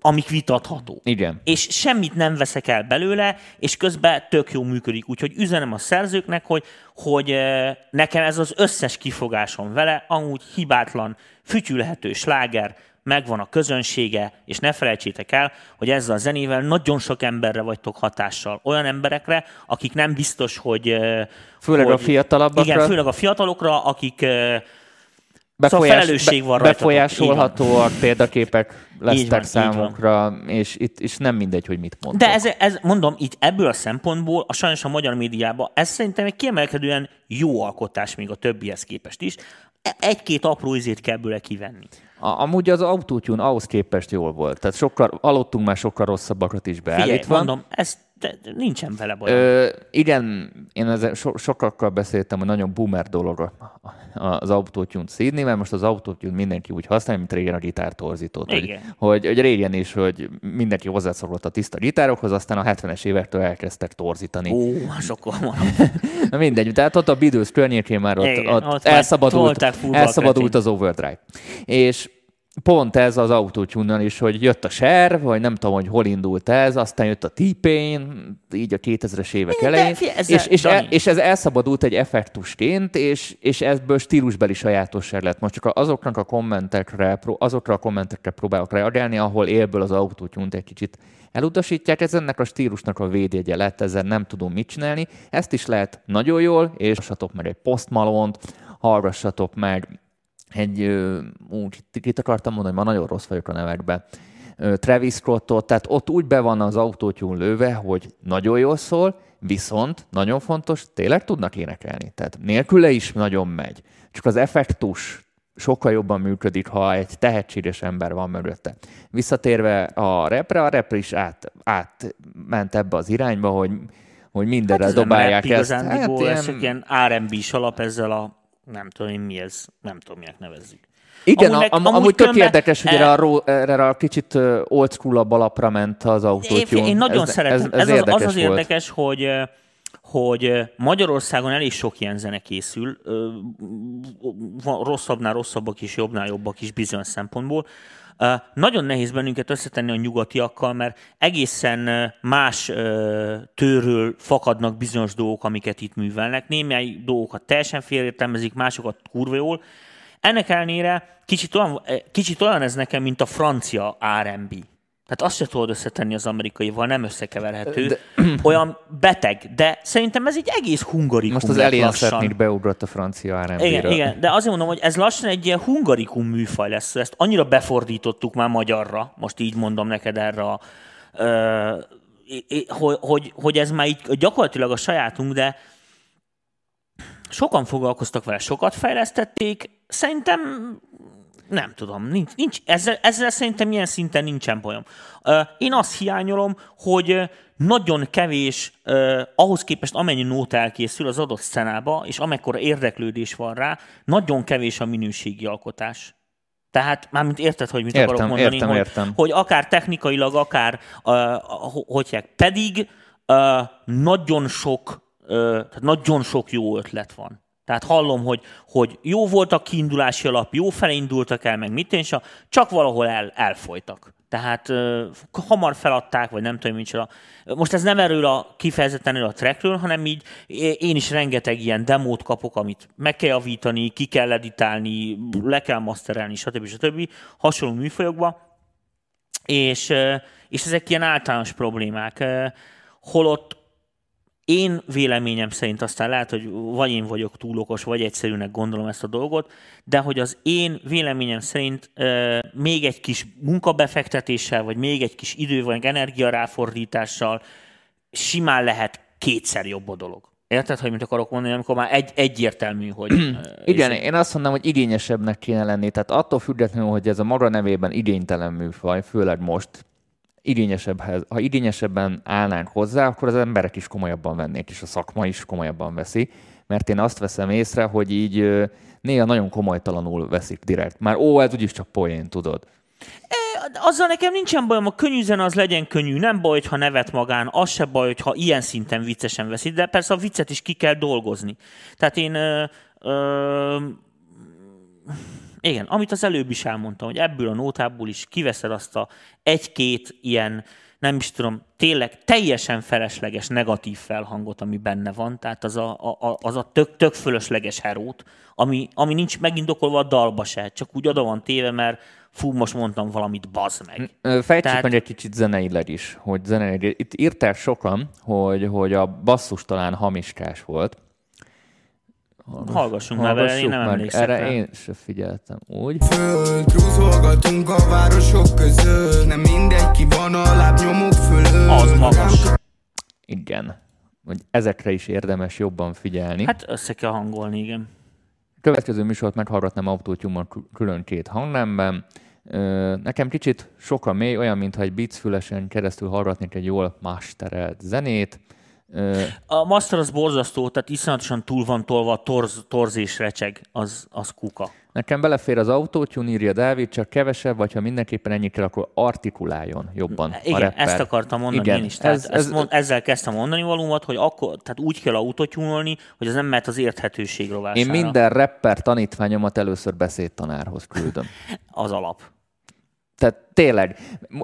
amik vitatható. Igen. És semmit nem veszek el belőle, és közben tök jó működik. Úgyhogy üzenem a szerzőknek, hogy, hogy eh, nekem ez az összes kifogásom vele, amúgy hibátlan, fütyülhető sláger, megvan a közönsége, és ne felejtsétek el, hogy ezzel a zenével nagyon sok emberre vagytok hatással. Olyan emberekre, akik nem biztos, hogy... Főleg a hogy, fiatalabbakra. Igen, főleg a fiatalokra, akik eh, Befolyás, Szóval felelősség van rajtatok. Befolyásolhatóak példaképek Így van, számunkra, és itt és nem mindegy, hogy mit mondtok. De ez, ez, mondom, így ebből a szempontból, a sajnos a magyar médiában, ez szerintem egy kiemelkedően jó alkotás még a többihez képest is. Egy-két apró izét kell bőle kivenni. A, amúgy az autotune ahhoz képest jól volt. Tehát sokkal, aludtunk már sokkal rosszabbakat is Figyelj, beállítva. mondom, ez de, nincsen vele baj. Ö, igen, én ezzel so, sokakkal beszéltem, hogy nagyon boomer dolog az autótyúnt szídni, mert most az autótyúnt mindenki úgy használja, mint régen a gitártorzítót. Hogy, hogy, hogy régen is, hogy mindenki hozzászokott a tiszta gitárokhoz, aztán a 70-es évektől elkezdtek torzítani. Ó, sokkal van. [LAUGHS] Na mindegy, tehát ott a Bidős környékén már ott, Igen, ott, ott elszabadult, elszabadult az overdrive. És pont ez az autótyúnnal is, hogy jött a Sher, vagy nem tudom, hogy hol indult ez, aztán jött a T-Pain, így a 2000-es évek de elején, ezzel- és, és, Dani. e, és ez elszabadult egy effektusként, és, és ebből stílusbeli sajátosság lett. Most csak azoknak a kommentekre, azokra a kommentekre próbálok reagálni, ahol élből az autótyúnt egy kicsit elutasítják, ez ennek a stílusnak a védjegye lett, ezzel nem tudom mit csinálni. Ezt is lehet nagyon jól, és hallgassatok meg egy Post Malone-t, hallgassatok meg egy, úgy, itt akartam mondani, ma nagyon rossz vagyok a nevekben, Ö, Travis Scottot, tehát ott úgy be van az autótyún lőve, hogy nagyon jól szól, viszont nagyon fontos, tényleg tudnak énekelni. Tehát nélküle is nagyon megy. Csak az effektus sokkal jobban működik, ha egy tehetséges ember van mögötte. Visszatérve a repre, a rep is át, átment ebbe az irányba, hogy, hogy mindenre nem dobálják ezt. igazándiból, ilyen- ilyen R&B-s alap ezzel a nem tudom én mi ez, nem tudom minek nevezzük. Igen, Amúgy am, amúgy tök különben, érdekes, hogy erre a, ró- erre a kicsit old school alapra ment az Én, autótyún. én nagyon ez, szeretem. Ez, ez, Ez, az, az érdekes az volt. érdekes, hogy hogy Magyarországon elég sok ilyen zene készül, rosszabbnál rosszabbak is, jobbnál jobbak is bizonyos szempontból. Nagyon nehéz bennünket összetenni a nyugatiakkal, mert egészen más tőről fakadnak bizonyos dolgok, amiket itt művelnek. Némely dolgokat teljesen félértelmezik, másokat kurva jól. Ennek ellenére kicsit olyan, kicsit olyan ez nekem, mint a francia R&B. Tehát azt se tudod összetenni az amerikaival, nem összekeverhető. De... [CLEARS THROAT] Olyan beteg, de szerintem ez egy egész hungarikum Most az Alien lassan. Setnik beugrott a francia rb Igen, igen, de azért mondom, hogy ez lassan egy ilyen hungarikum műfaj lesz. Ezt annyira befordítottuk már magyarra, most így mondom neked erre a, ö, hogy, hogy, hogy ez már így gyakorlatilag a sajátunk, de sokan foglalkoztak vele, sokat fejlesztették. Szerintem Nem tudom, nincs, nincs ezzel, ezzel szerintem ilyen szinten nincsen bajom. Én azt hiányolom, hogy nagyon kevés, ahhoz képest amennyi nóta elkészül az adott szenába, és amekkora érdeklődés van rá, nagyon kevés a minőségi alkotás. Tehát mármint érted, hogy mit Értem, akarok mondani, értem, hogy, értem. hogy akár technikailag, akár uh, hogy pedig nagyon sok tehát nagyon sok jó ötlet van. Tehát hallom, hogy, hogy jó volt a kiindulási alap, jó felé indultak el, meg mit és csak valahol el, elfolytak. Tehát uh, hamar feladták, vagy nem tudom, micsoda. Most ez nem erről a kifejezetten erről a trackről, hanem így én is rengeteg ilyen demót kapok, amit meg kell javítani, ki kell editálni, le kell masterelni, stb. stb. hasonló műfajokba. És, ö, és ezek ilyen általános problémák. Ö, Holott én véleményem szerint aztán lehet, hogy vagy én vagyok túl okos, vagy egyszerűnek gondolom ezt a dolgot, de hogy az én véleményem szerint euh, még egy kis munkabefektetéssel, vagy még egy kis idő, vagy energia ráfordítással simán lehet kétszer jobb a dolog. Érted, hogy mit akarok mondani, amikor már egy, egyértelmű, hogy... [CLEARS THROAT] Igen, én azt mondom, hogy igényesebbnek kéne lenni. Tehát attól függetlenül, hogy ez a maga nevében igénytelen műfaj, főleg most, igényesebbhez, ha igényesebben állnánk hozzá, akkor az emberek is komolyabban vennék, és a szakma is komolyabban veszi. Mert én azt veszem észre, hogy így néha nagyon komolytalanul veszik direkt. Már ó, ez úgyis csak poén, tudod. azzal nekem nincsen bajom, a könnyű zene az legyen könnyű, nem baj, ha nevet magán, az se baj, ha ilyen szinten viccesen veszi, de persze a viccet is ki kell dolgozni. Tehát én ö, ö, igen, amit az előbb is elmondtam, hogy ebből a nótából is kiveszed azt a egy-két ilyen, nem is tudom, tényleg teljesen felesleges negatív felhangot, ami benne van, tehát az a, a, az a tök, tök fölösleges herót, ami, ami nincs megindokolva a dalba se, csak úgy oda van téve, mert fú, most mondtam valamit, bazd meg. Ö, Fejtsük Tehát- meg egy kicsit zeneileg is, hogy zeneileg. Itt írták sokan, hogy, hogy a basszus talán hamiskás volt. Hallgassunk már bele, én nem meg. emlékszek Erre rá. én se figyeltem. Úgy? föld Rúzolgatunk a városok között Nem mindegy ki van a lábnyomok fölött Az magas. Igen. Hogy ezekre is érdemes jobban figyelni. Hát, össze kell hangolni, igen. Következő műsort meghallgatnám autótyúmon külön két hangnemben. Nekem kicsit sok a mély, olyan, mintha egy bicfülesen keresztül hallgatnék egy jól masterelt zenét. A Master az borzasztó, tehát iszonyatosan túl van tolva a torz, torz és recseg, az, az kuka. Nekem belefér az autótyún, írja Dávid, csak kevesebb, vagy ha mindenképpen ennyit kell, akkor artikuláljon jobban a Igen, rapper. ezt akartam mondani Igen, én is. Tehát ez, ez, ezt mond, ezzel kezdtem mondani valómat, hogy akkor, tehát úgy kell autotyúnolni, hogy az nem mehet az érthetőség rovására. én minden rapper tanítványomat először beszédtanárhoz küldöm. [LAUGHS] Az alap. Tehát tényleg,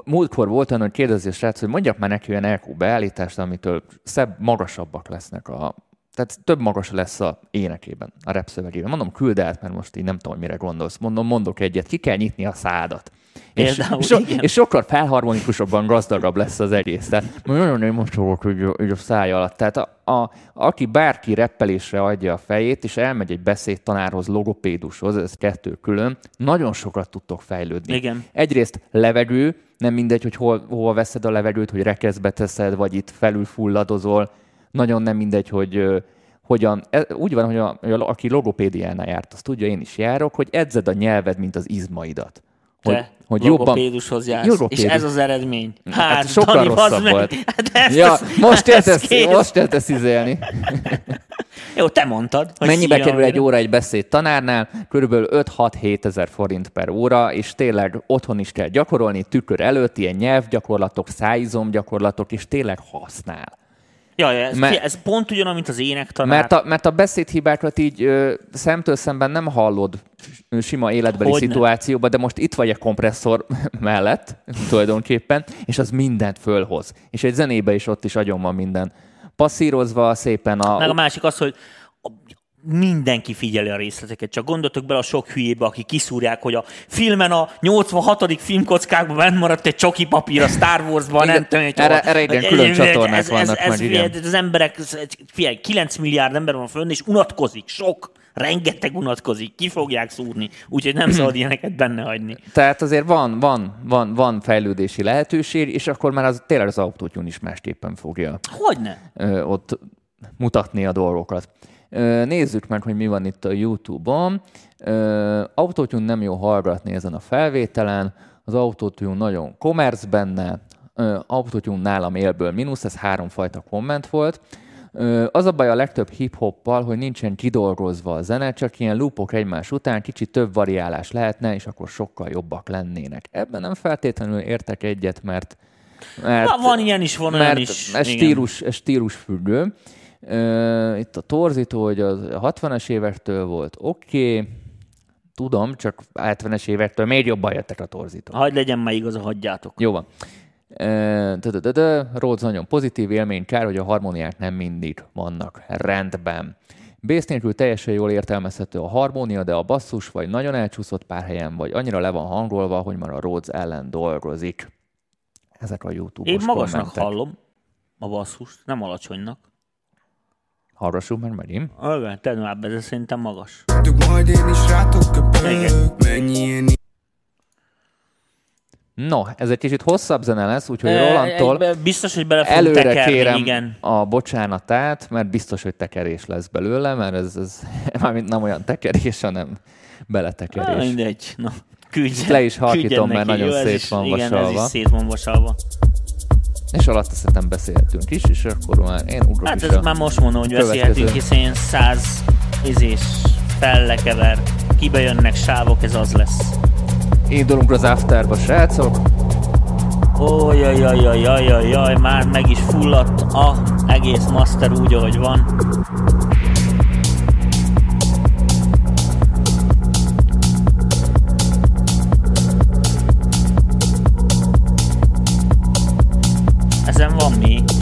múltkor volt olyan, hogy kérdezi a srác, hogy mondjak már neki olyan LQ beállítást, amitől szebb, magasabbak lesznek a... Tehát több magas lesz a énekében, a rap szövegében. Mondom, küld el, mert most így nem tudom, mire gondolsz. Mondom, mondok egyet, ki kell nyitni a szádat. És, Például, so, igen. és sokkal felharmonikusabban gazdagabb lesz az egész. Tehát nagyon nem mosolygok így, a- így a száj alatt. Tehát a, a, aki bárki reppelésre adja a fejét, és elmegy egy beszédtanárhoz, logopédushoz, ez kettő külön, nagyon sokat tudtok fejlődni. Igen. Egyrészt levegő, nem mindegy, hogy hol, hova veszed a levegőt, hogy rekeszbe teszed, vagy itt felül fulladozol. Nagyon nem mindegy, hogy hogyan, e, úgy van, hogy a, aki logopédiánál járt, azt tudja, én is járok, hogy edzed a nyelved, mint az izmaidat. Hogy, Te hogy jobban, logopédushoz jársz, Logopédus. és ez az eredmény. Hát, Hát sokkal Dani, rosszabb meg, volt. Hát ezt, Ja, ezt- most eltesz, most eltesz izélni. [LAUGHS] Jó, te mondtad. Hogy Mennyibe kerül egy amire. óra egy beszéd tanárnál? Körülbelül 5-6-7 ezer forint per óra, és tényleg otthon is kell gyakorolni, tükör előtt, ilyen nyelvgyakorlatok, szájizom gyakorlatok, és tényleg használ. Ja, ez, Mert- ez pont ugyanaz, mint az énektanár. Mert a, mert a beszédhibákat így ö, szemtől szemben nem hallod sima életbeli Hogyne. szituációban, de most itt vagy a kompresszor [LAUGHS] mellett tulajdonképpen, és az mindent fölhoz. És egy zenébe is ott is agyon van minden. Passzírozva szépen a... Meg a másik az, hogy mindenki figyeli a részleteket. Csak gondoltok bele a sok hülyébe, akik kiszúrják, hogy a filmen a 86. filmkockákban bent maradt egy csoki papír a Star Wars-ban, nem tudom, hogy erre- erre igen, külön ez- csatornák ez, vannak ez, meg, ez, igen. Az emberek, figyelj, 9 milliárd ember van fönn, és unatkozik, sok, rengeteg unatkozik, ki fogják szúrni, úgyhogy nem szabad ilyeneket benne hagyni. Tehát azért van, van, van, van fejlődési lehetőség, és akkor már az, tényleg az autótyún is másképpen fogja Hogyne? ö, ott mutatni a dolgokat. Nézzük meg, hogy mi van itt a YouTube-on. Autotune nem jó hallgatni ezen a felvételen. Az Autotune nagyon commerce benne. Autotune nálam élből mínusz, ez háromfajta komment volt. Az a baj a legtöbb hip-hoppal, hogy nincsen kidolgozva a zene, csak ilyen loopok egymás után, kicsit több variálás lehetne, és akkor sokkal jobbak lennének. Ebben nem feltétlenül értek egyet, mert, mert Na, van ilyen is, van olyan mert is. ez stílus, ez stílus függő. Itt a torzító, hogy az 60-as évektől volt oké, okay. tudom, csak 70-es évektől még jobban jöttek a torzítók. Hagy legyen már igaz, hagyjátok. Jó van. Rhodes nagyon pozitív élmény, kár, hogy a harmóniák nem mindig vannak rendben. Bass nélkül teljesen jól értelmezhető a harmónia, de a basszus vagy nagyon elcsúszott pár helyen, vagy annyira le van hangolva, hogy már a Rhodes ellen dolgozik. Ezek a YouTube-os Én magasnak kommentek. hallom a basszust, nem alacsonynak. Hallgassuk meg megint. Igen, te már be, de szerintem magas. Majd én is rátok köpök Mennyi No, ez egy kicsit hosszabb zene lesz, úgyhogy E, Rolandtól Biztos, hogy bele előre tekerni, kérem igen. a bocsánatát, mert biztos, hogy tekerés lesz belőle, mert ez, ez [LAUGHS] mármint nem olyan tekerés, hanem beletekerés. mindegy. Na, küldjen, Le is halkítom, mert neki. nagyon Jó, ez szét is- van Igen, ez vasalva. is szét van vasalva. És alatt szerintem beszélhetünk is, és akkor már én ugrok Hát ez már most mondom, hogy beszélhetünk, hiszen ilyen száz izés fellekever, kibe jönnek sávok, ez az lesz. Indulunk az afterba, srácok. Ó, jaj, jaj, jaj, jaj, jaj, jaj, már meg is fulladt a egész master úgy, ahogy van.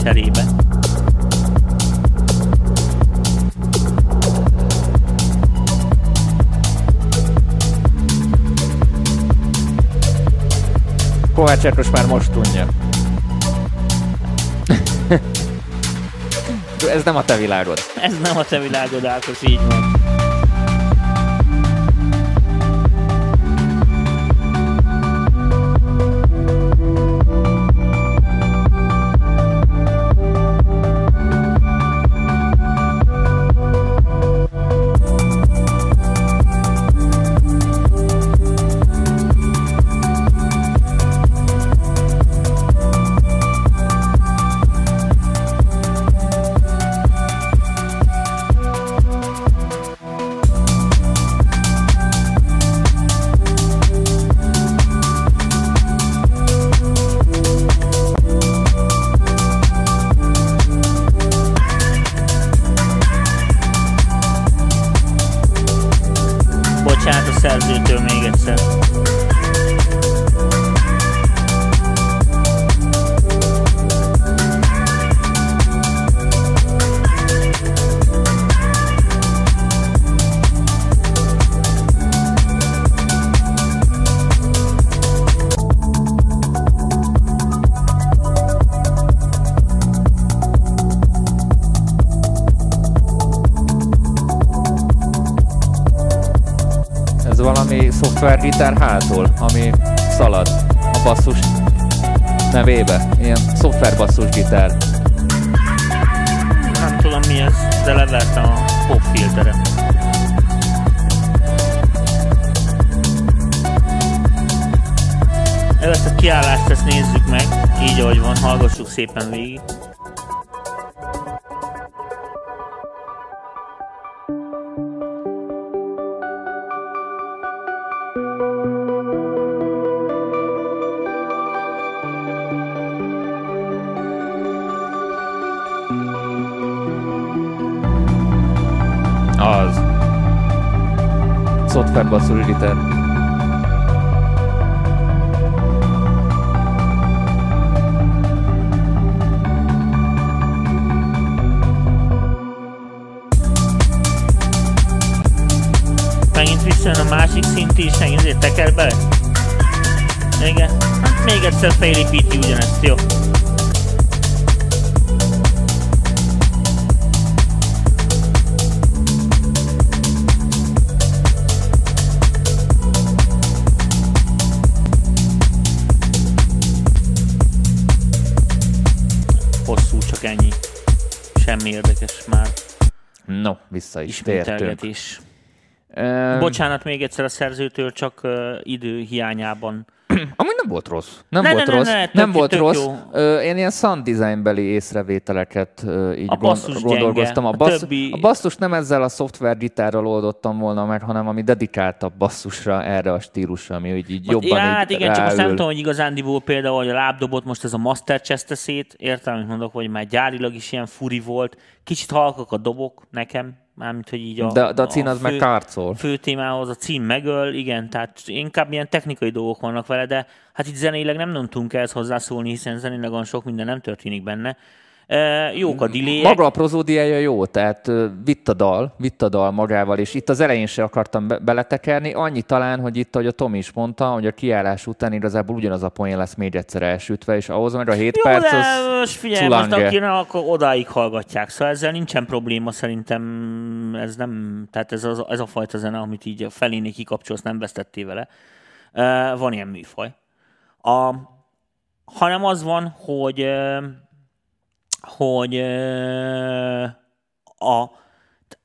Cserébe. Kovács Erkos már most tudja. [LAUGHS] Ez nem a te világod. Ez nem a te világod, Ákos, így van. Szoftvergitár hátul, ami szalad a basszus nevébe. Ilyen szoftverbasszusgitár. Nem tudom mi ez, de levertem a popfilteret. Ezt a kiállást ezt nézzük meg, így ahogy van, hallgassuk szépen végig. Szoftverbasszusgitár. Megint visszajön a másik szint is, megint teker bele. Igen. Hát még egyszer felépíti ugyanezt, jó. Semmi érdekes már. No, vissza is tértünk. Ö, Bocsánat még egyszer a szerzőtől, csak uh, idő hiányában. Amúgy nem volt rossz. Nem Ne, volt ne, ne, rossz. ne, tök- nem volt tök rossz. jó. Én ilyen sound designbeli észrevételeket így A basszus gond, gondolkoztam. gyenge. A, A bassz, többi- a basszus nem ezzel a szoftvergitárral oldottam volna meg, hanem ami dedikáltabb basszusra erre a stílusra, ami így, így jobban hát így igen, csak azt nem ráül. tudom, hogy igazándiból például, hogy a lábdobot most ez a Master chest szét, értem, amit mondok, hogy már gyárilag is ilyen furi volt. Kicsit halkak a dobok nekem, mármint, hogy így a, De, de a cín az meg kárcol. fő témához a cím megöl, igen, tehát inkább ilyen technikai dolgok vannak vele, de hát itt zenéleg nem nem tudunk ehhez hozzászólni, hiszen zenéleg olyan sok minden nem történik benne. Jók a delay Maga a prozódiája jó, tehát vitt a dal, vitt a dal magával, és itt az elején se akartam be- beletekerni, annyi talán, hogy itt, ahogy a Tomi is mondta, hogy a kiállás után igazából ugyanaz a poén lesz még egyszer elsütve, és ahhoz meg a 7 Jó, perc de az most figyelj, most culange. aki ne, akkor odáig hallgatják. Szóval ezzel nincsen probléma, szerintem ez nem, tehát ez, az, ez a fajta zene, amit így a felénél kikapcsolsz, nem vesztettél vele. Uh, van ilyen műfaj. A, hanem az van, hogy uh, hogy a,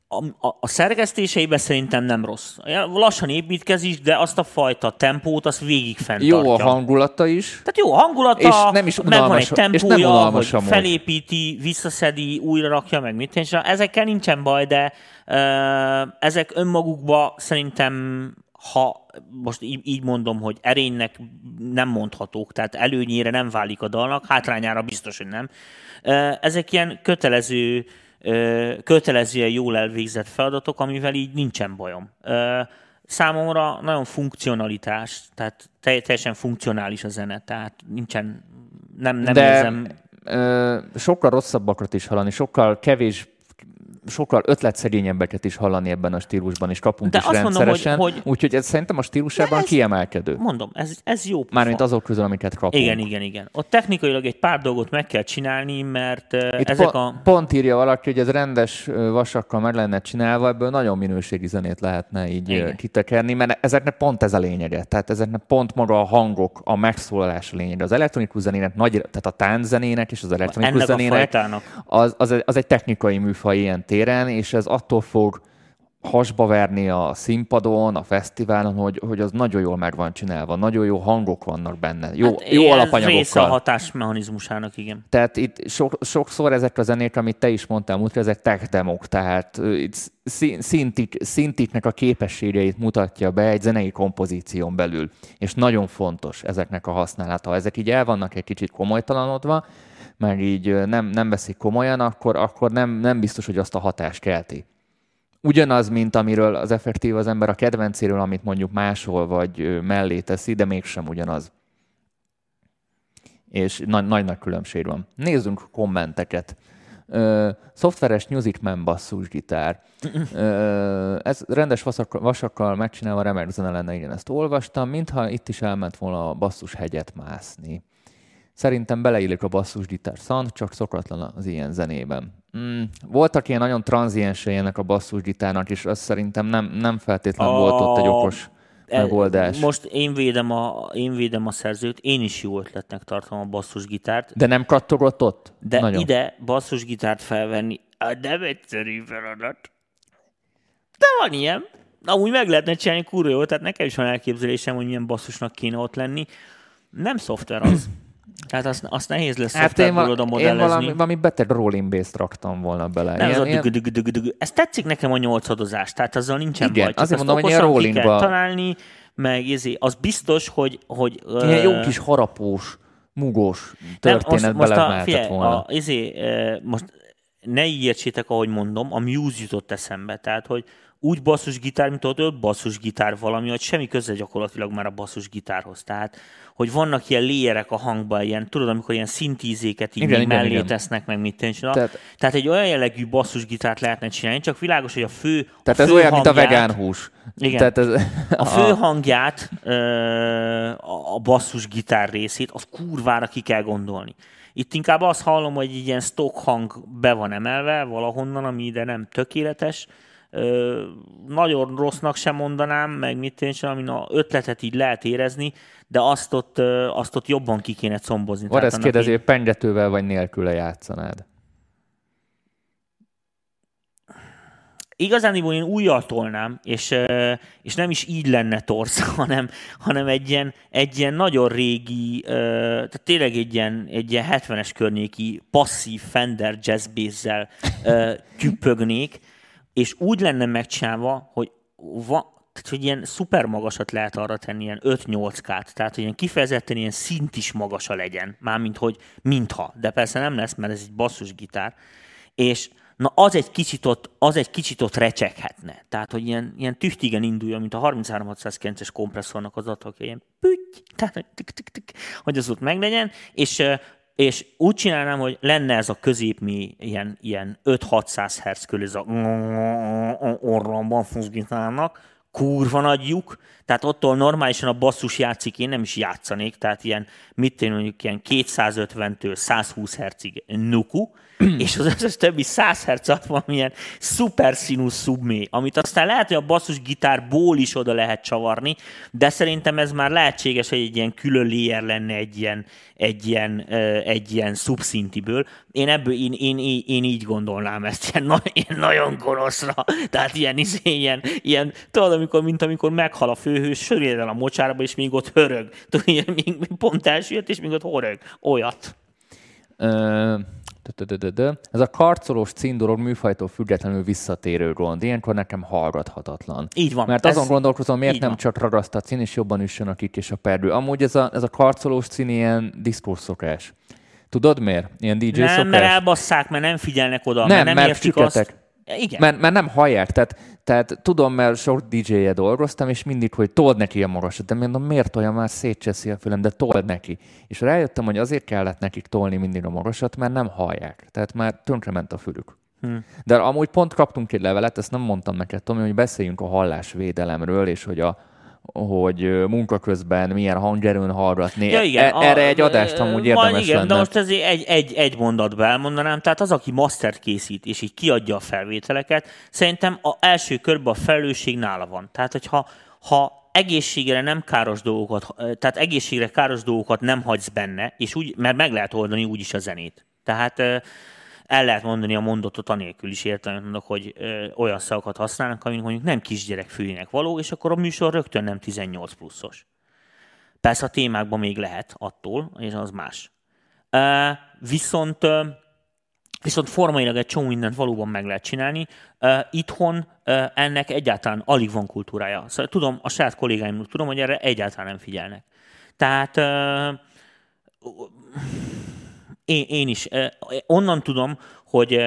a, a, szerkesztéseiben szerintem nem rossz. Lassan építkezik, de azt a fajta tempót, azt végig fenntartja. jó a hangulata is, Tehát jó a hangulata, És nem is megvan egy és nem tempója, hogy amúgy. felépíti, visszaszedi, újra rakja, meg mit. És ezekkel nincsen baj, de uh, ezek önmagukba szerintem ha most így, így mondom, hogy erénynek nem mondhatók, tehát előnyére nem válik a dalnak, hátrányára biztos, hogy nem. Ezek ilyen kötelező, kötelezően jól elvégzett feladatok, amivel így nincsen bajom. Számomra nagyon funkcionalitás, tehát te- teljesen funkcionális a zene, tehát nincsen, nem, nem de érzem, sokkal rosszabbakat is hallani, sokkal kevés sokkal ötletszegényebbeket is hallani ebben a stílusban, és kapunk De is azt mondom, hogy- rendszeresen. hogy- Úgyhogy ez szerintem a stílusában ez- kiemelkedő. mondom, ez, ez jó. Mármint pofa. azok közül, amiket kapunk. Igen, igen, igen. Ott technikailag egy pár dolgot meg kell csinálni, mert Itt ezek po- a... Pont írja valaki, hogy ez rendes vasakkal meg lenne csinálva, ebből nagyon minőségi zenét lehetne így Igen. kitekerni, mert ezeknek pont ez a lényege. Tehát ezeknek pont maga a hangok, a megszólalás a lényege. Az elektronikus zenének, nagy, tehát a tánczenének és az elektronikus Ennek zenének az, az, az egy technikai műfaj ilyen téren, és ez attól fog hasba verni a színpadon, a fesztiválon, hogy, hogy az nagyon jól meg van csinálva, nagyon jó hangok vannak benne, jó, Hát, jó ez része a alapanyagokkal. hatásmechanizmusának, igen. Tehát itt so, sokszor ezek a zenék, amit te is mondtál múltkor, ezek tech demok, tehát itt szintik, szintiknek a képességeit mutatja be egy zenei kompozíción belül, és nagyon fontos ezeknek a használata. Ezek így el vannak egy kicsit komolytalanodva, mert így nem, nem veszik komolyan, akkor, akkor nem, nem biztos, hogy azt a hatást kelti. Ugyanaz, mint amiről az effektív az ember a kedvencéről, amit mondjuk máshol vagy mellé teszi, de mégsem ugyanaz és nagy, nagy, nagy különbség van. Nézzünk kommenteket. Ö, szoftveres Music Man basszusgitár. Ö, ez rendes vasakkal, vasakkal megcsinálva remek zene lenne, igen, ezt olvastam, mintha itt is elment volna a basszus hegyet mászni. Szerintem beleillik a basszusgitár szant, csak szokatlan az ilyen zenében. Mm, voltak ilyen nagyon tranziensei ennek a basszusgitárnak, és az szerintem nem, nem feltétlenül A- volt ott egy okos E, megoldás. Most én védem, a, én védem a szerzőt, én is jó ötletnek tartom a basszusgitárt, De nem kattogott ott? de Nagyon. ide basszusgitárt felvenni, nem egyszerű feladat. De van ilyen. Amúgy meg lehetne csinálni kurva jó, tehát nekem is van elképzelésem, hogy milyen basszusnak kéne ott lenni. Nem szoftver az. Tehát azt, azt nehéz lesz Hát én, szoftverből va- oda én valami, valami beteg rolling bass raktam volna bele. Nem, az a ilyen, dügü, dügü, dügü, dügü. Ez tetszik nekem a nyolcadozás, tehát azzal nincsen Igen, baj. Csak azért mondom, hogy ilyen rollingba- találni, meg izé, az biztos, hogy, hogy ilyen jó kis harapós, mugós nem, történet most, most a, figyelj, volna. a, izé, most ne így értsétek, ahogy mondom, a Muse jutott eszembe. Tehát, hogy úgy basszusgitár, mint ott ott basszusgitár valami, hogy semmi köze gyakorlatilag már a basszusgitárhoz. Tehát, hogy vannak ilyen léjerek a hangban, ilyen, tudod, amikor ilyen szintízéket így Igen, igen, mellé igen. tesznek, meg mit tűnik. Tehát, Tehát- egy olyan jellegű basszusgitárt lehetne csinálni, csak világos, hogy a fő Tehát a ez fő olyan, mint a hangját- vegán hús. Igen. Tehát ez, a [LAUGHS] fő hangját, a a basszus gitár részét, az kurvára ki kell gondolni. Itt inkább azt hallom, hogy egy ilyen stock hang be van emelve valahonnan, ami ide nem tökéletes. Ö, nagyon rossznak sem mondanám, meg mit én sem, amin a ötletet így lehet érezni, de azt ott, ö, azt ott jobban ki kéne combozni. Van ezt kérdezi, hogy pengetővel vagy nélküle játszanád. Igazániból én újjal tolnám, és, ö, és nem is így lenne torsz, [LAUGHS] hanem, hanem egy, ilyen, egy ilyen nagyon régi, tehát tényleg egy ilyen, egy ilyen 70-es környéki passzív Fender jazz bass-zel ö, [LAUGHS] tüppögnék, és úgy lenne megcsinálva, hogy va, tehát, hogy ilyen szuper magasat lehet arra tenni, ilyen 5-8 k tehát hogy ilyen kifejezetten ilyen szint is magasa legyen, mármint hogy mintha, de persze nem lesz, mert ez egy basszusgitár, és na az egy kicsit ott, az egy kicsit ott recseghetne. Tehát, hogy ilyen, ilyen tüchtigen induljon, mint a 33609-es kompresszornak az adatok, ilyen pütty, tehát, tik, tik, tik, hogy az ott meglegyen, és és úgy csinálnám, hogy lenne ez a középmi ilyen, ilyen 5-600 Hz körül ez a orron basszusgitárnak, kurva nagy lyuk, tehát ottól normálisan a basszus játszik, én nem is játszanék, tehát ilyen, mit én mondjuk ilyen 250-től 120 Hz-ig nuku, [CLEARS THROAT] és az összes többi 100 Hz alatt van ilyen szuper színű szubmé, amit aztán lehet, hogy a basszus gitárból is oda lehet csavarni, de szerintem ez már lehetséges, hogy egy ilyen külön layer lenne egy ilyen, egy ilyen, egy ilyen szubszintiből. Én ebből, én, én, én, én így gondolnám ezt, ilyen, na, ilyen nagyon gonoszra, tehát ilyen, izé, ilyen, ilyen, tudod, amikor, mint amikor meghal a főhős, sörjél el a mocsárba, és még ott hörög. Tudod, még, pont elsüllyedt, és még ott horög. Olyat. Ö. Ez a karcolós cíndorog műfajtól függetlenül visszatérő gond. Ilyenkor nekem hallgathatatlan. Így van. Mert azon gondolkozom, miért nem van. csak ragaszt a cín, és jobban üssön a kik és a perdő. Amúgy ez a, ez a karcolós cín ilyen diszkószokás. Tudod miért? Ilyen DJ Nem, szokás? mert elbasszák, mert nem figyelnek oda, Nem, mert nem mert értik azt. Igen. Mert, mert nem hallják, tehát, tehát tudom, mert sok DJ-je dolgoztam, és mindig, hogy told neki a magasat, de mondom, miért olyan már szétcseszi a fülem, de told neki. És rájöttem, hogy azért kellett nekik tolni mindig a magasat, mert nem hallják. Tehát már tönkrement a fülük. Hmm. De amúgy pont kaptunk egy levelet, ezt nem mondtam neked, Tomi, hogy beszéljünk a hallásvédelemről, és hogy a hogy munka közben milyen hangerőn hallgatni. Ja, igen. E- erre egy adást amúgy érdemes igen, lenne. de most ezért egy, egy, egy mondatba elmondanám. Tehát az, aki mastert készít, és így kiadja a felvételeket, szerintem a első körben a felelősség nála van. Tehát, hogyha ha egészségre nem káros dolgokat, tehát egészségre káros dolgokat nem hagysz benne, és úgy, mert meg lehet oldani úgyis a zenét. Tehát el lehet mondani a mondatot anélkül is értelmet mondok, hogy ö, olyan szavakat használnak, amik mondjuk nem kisgyerek fülének való, és akkor a műsor rögtön nem 18 pluszos. Persze a témákban még lehet attól, és az más. Uh, viszont, uh, viszont formailag egy csomó mindent valóban meg lehet csinálni. Uh, itthon uh, ennek egyáltalán alig van kultúrája. Szóval tudom, a saját kollégáimnak tudom, hogy erre egyáltalán nem figyelnek. Tehát uh, én, én is onnan tudom, hogy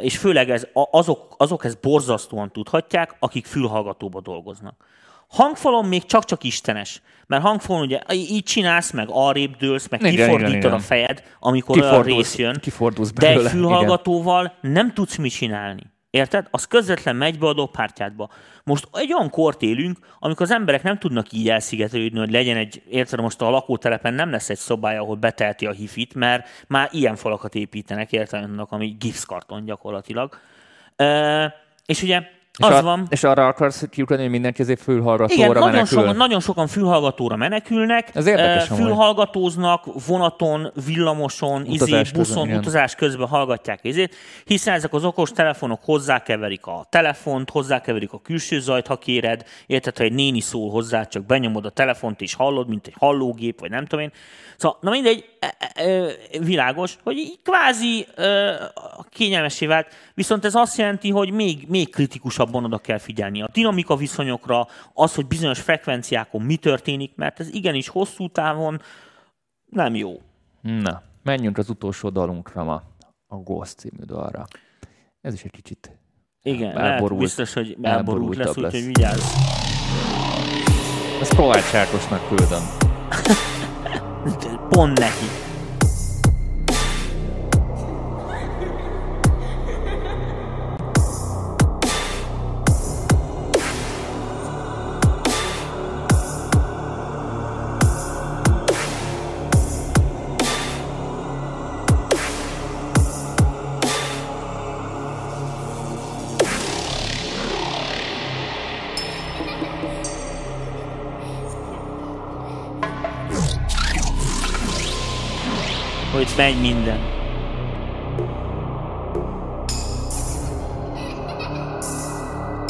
és főleg ez, a- azok, azok ezt borzasztóan tudhatják, akik fülhallgatóba dolgoznak. Hangfalon még csak-csak istenes, mert hangfalon ugye így csinálsz, meg arrébb dőlsz, meg Igen, kifordítod igen, igen. a fejed, amikor Kifordulsz- rész jön. kifordulsz de egy belőle, fülhallgatóval nem tudsz mit csinálni. Érted? Az közvetlen megy be a dobhártyádba. Most egy olyan kort élünk, amikor az emberek nem tudnak így elszigetelődni, hogy legyen egy, érted, most a lakótelepen nem lesz egy szobája, ahol betelti a hifit, mert már ilyen falakat építenek, érted, ami gipszkarton gyakorlatilag. Uh, és ugye És, az a, van... és arra akarsz kiugrani, hogy mindenki ezért fülhallgatóra Igen, nagyon menekül? sokan, nagyon sokan fülhallgatóra menekülnek. Ez érdekes amúgy. Fülhallgatóznak vonaton, villamoson, izé, Utazás közben, buszon, igen. utazás közben hallgatják izét, hiszen ezek az okos telefonok hozzákeverik a telefont, hozzákeverik a külső zajt, ha kéred. Érted, ha egy néni szól hozzá, csak benyomod a telefont és hallod, mint egy hallógép, vagy nem tudom én. Szóval, na mindegy, világos, hogy így kvázi kényelmesé vált, viszont ez azt jelenti, hogy még, még kritikusabban oda kell figyelni a dinamika viszonyokra, az, hogy bizonyos frekvenciákon mi történik, mert ez igenis hosszú távon nem jó. Na, menjünk az utolsó dalunkra ma, a Ghost című dalra. Ez is egy kicsit Igen, Elborult- lehet, biztos, hogy elborult lesz, elborultabb úgyhogy lesz. vigyázz. Ezt Kovács Ákosnak küldöm. [LAUGHS] Pont neki. Megy minden.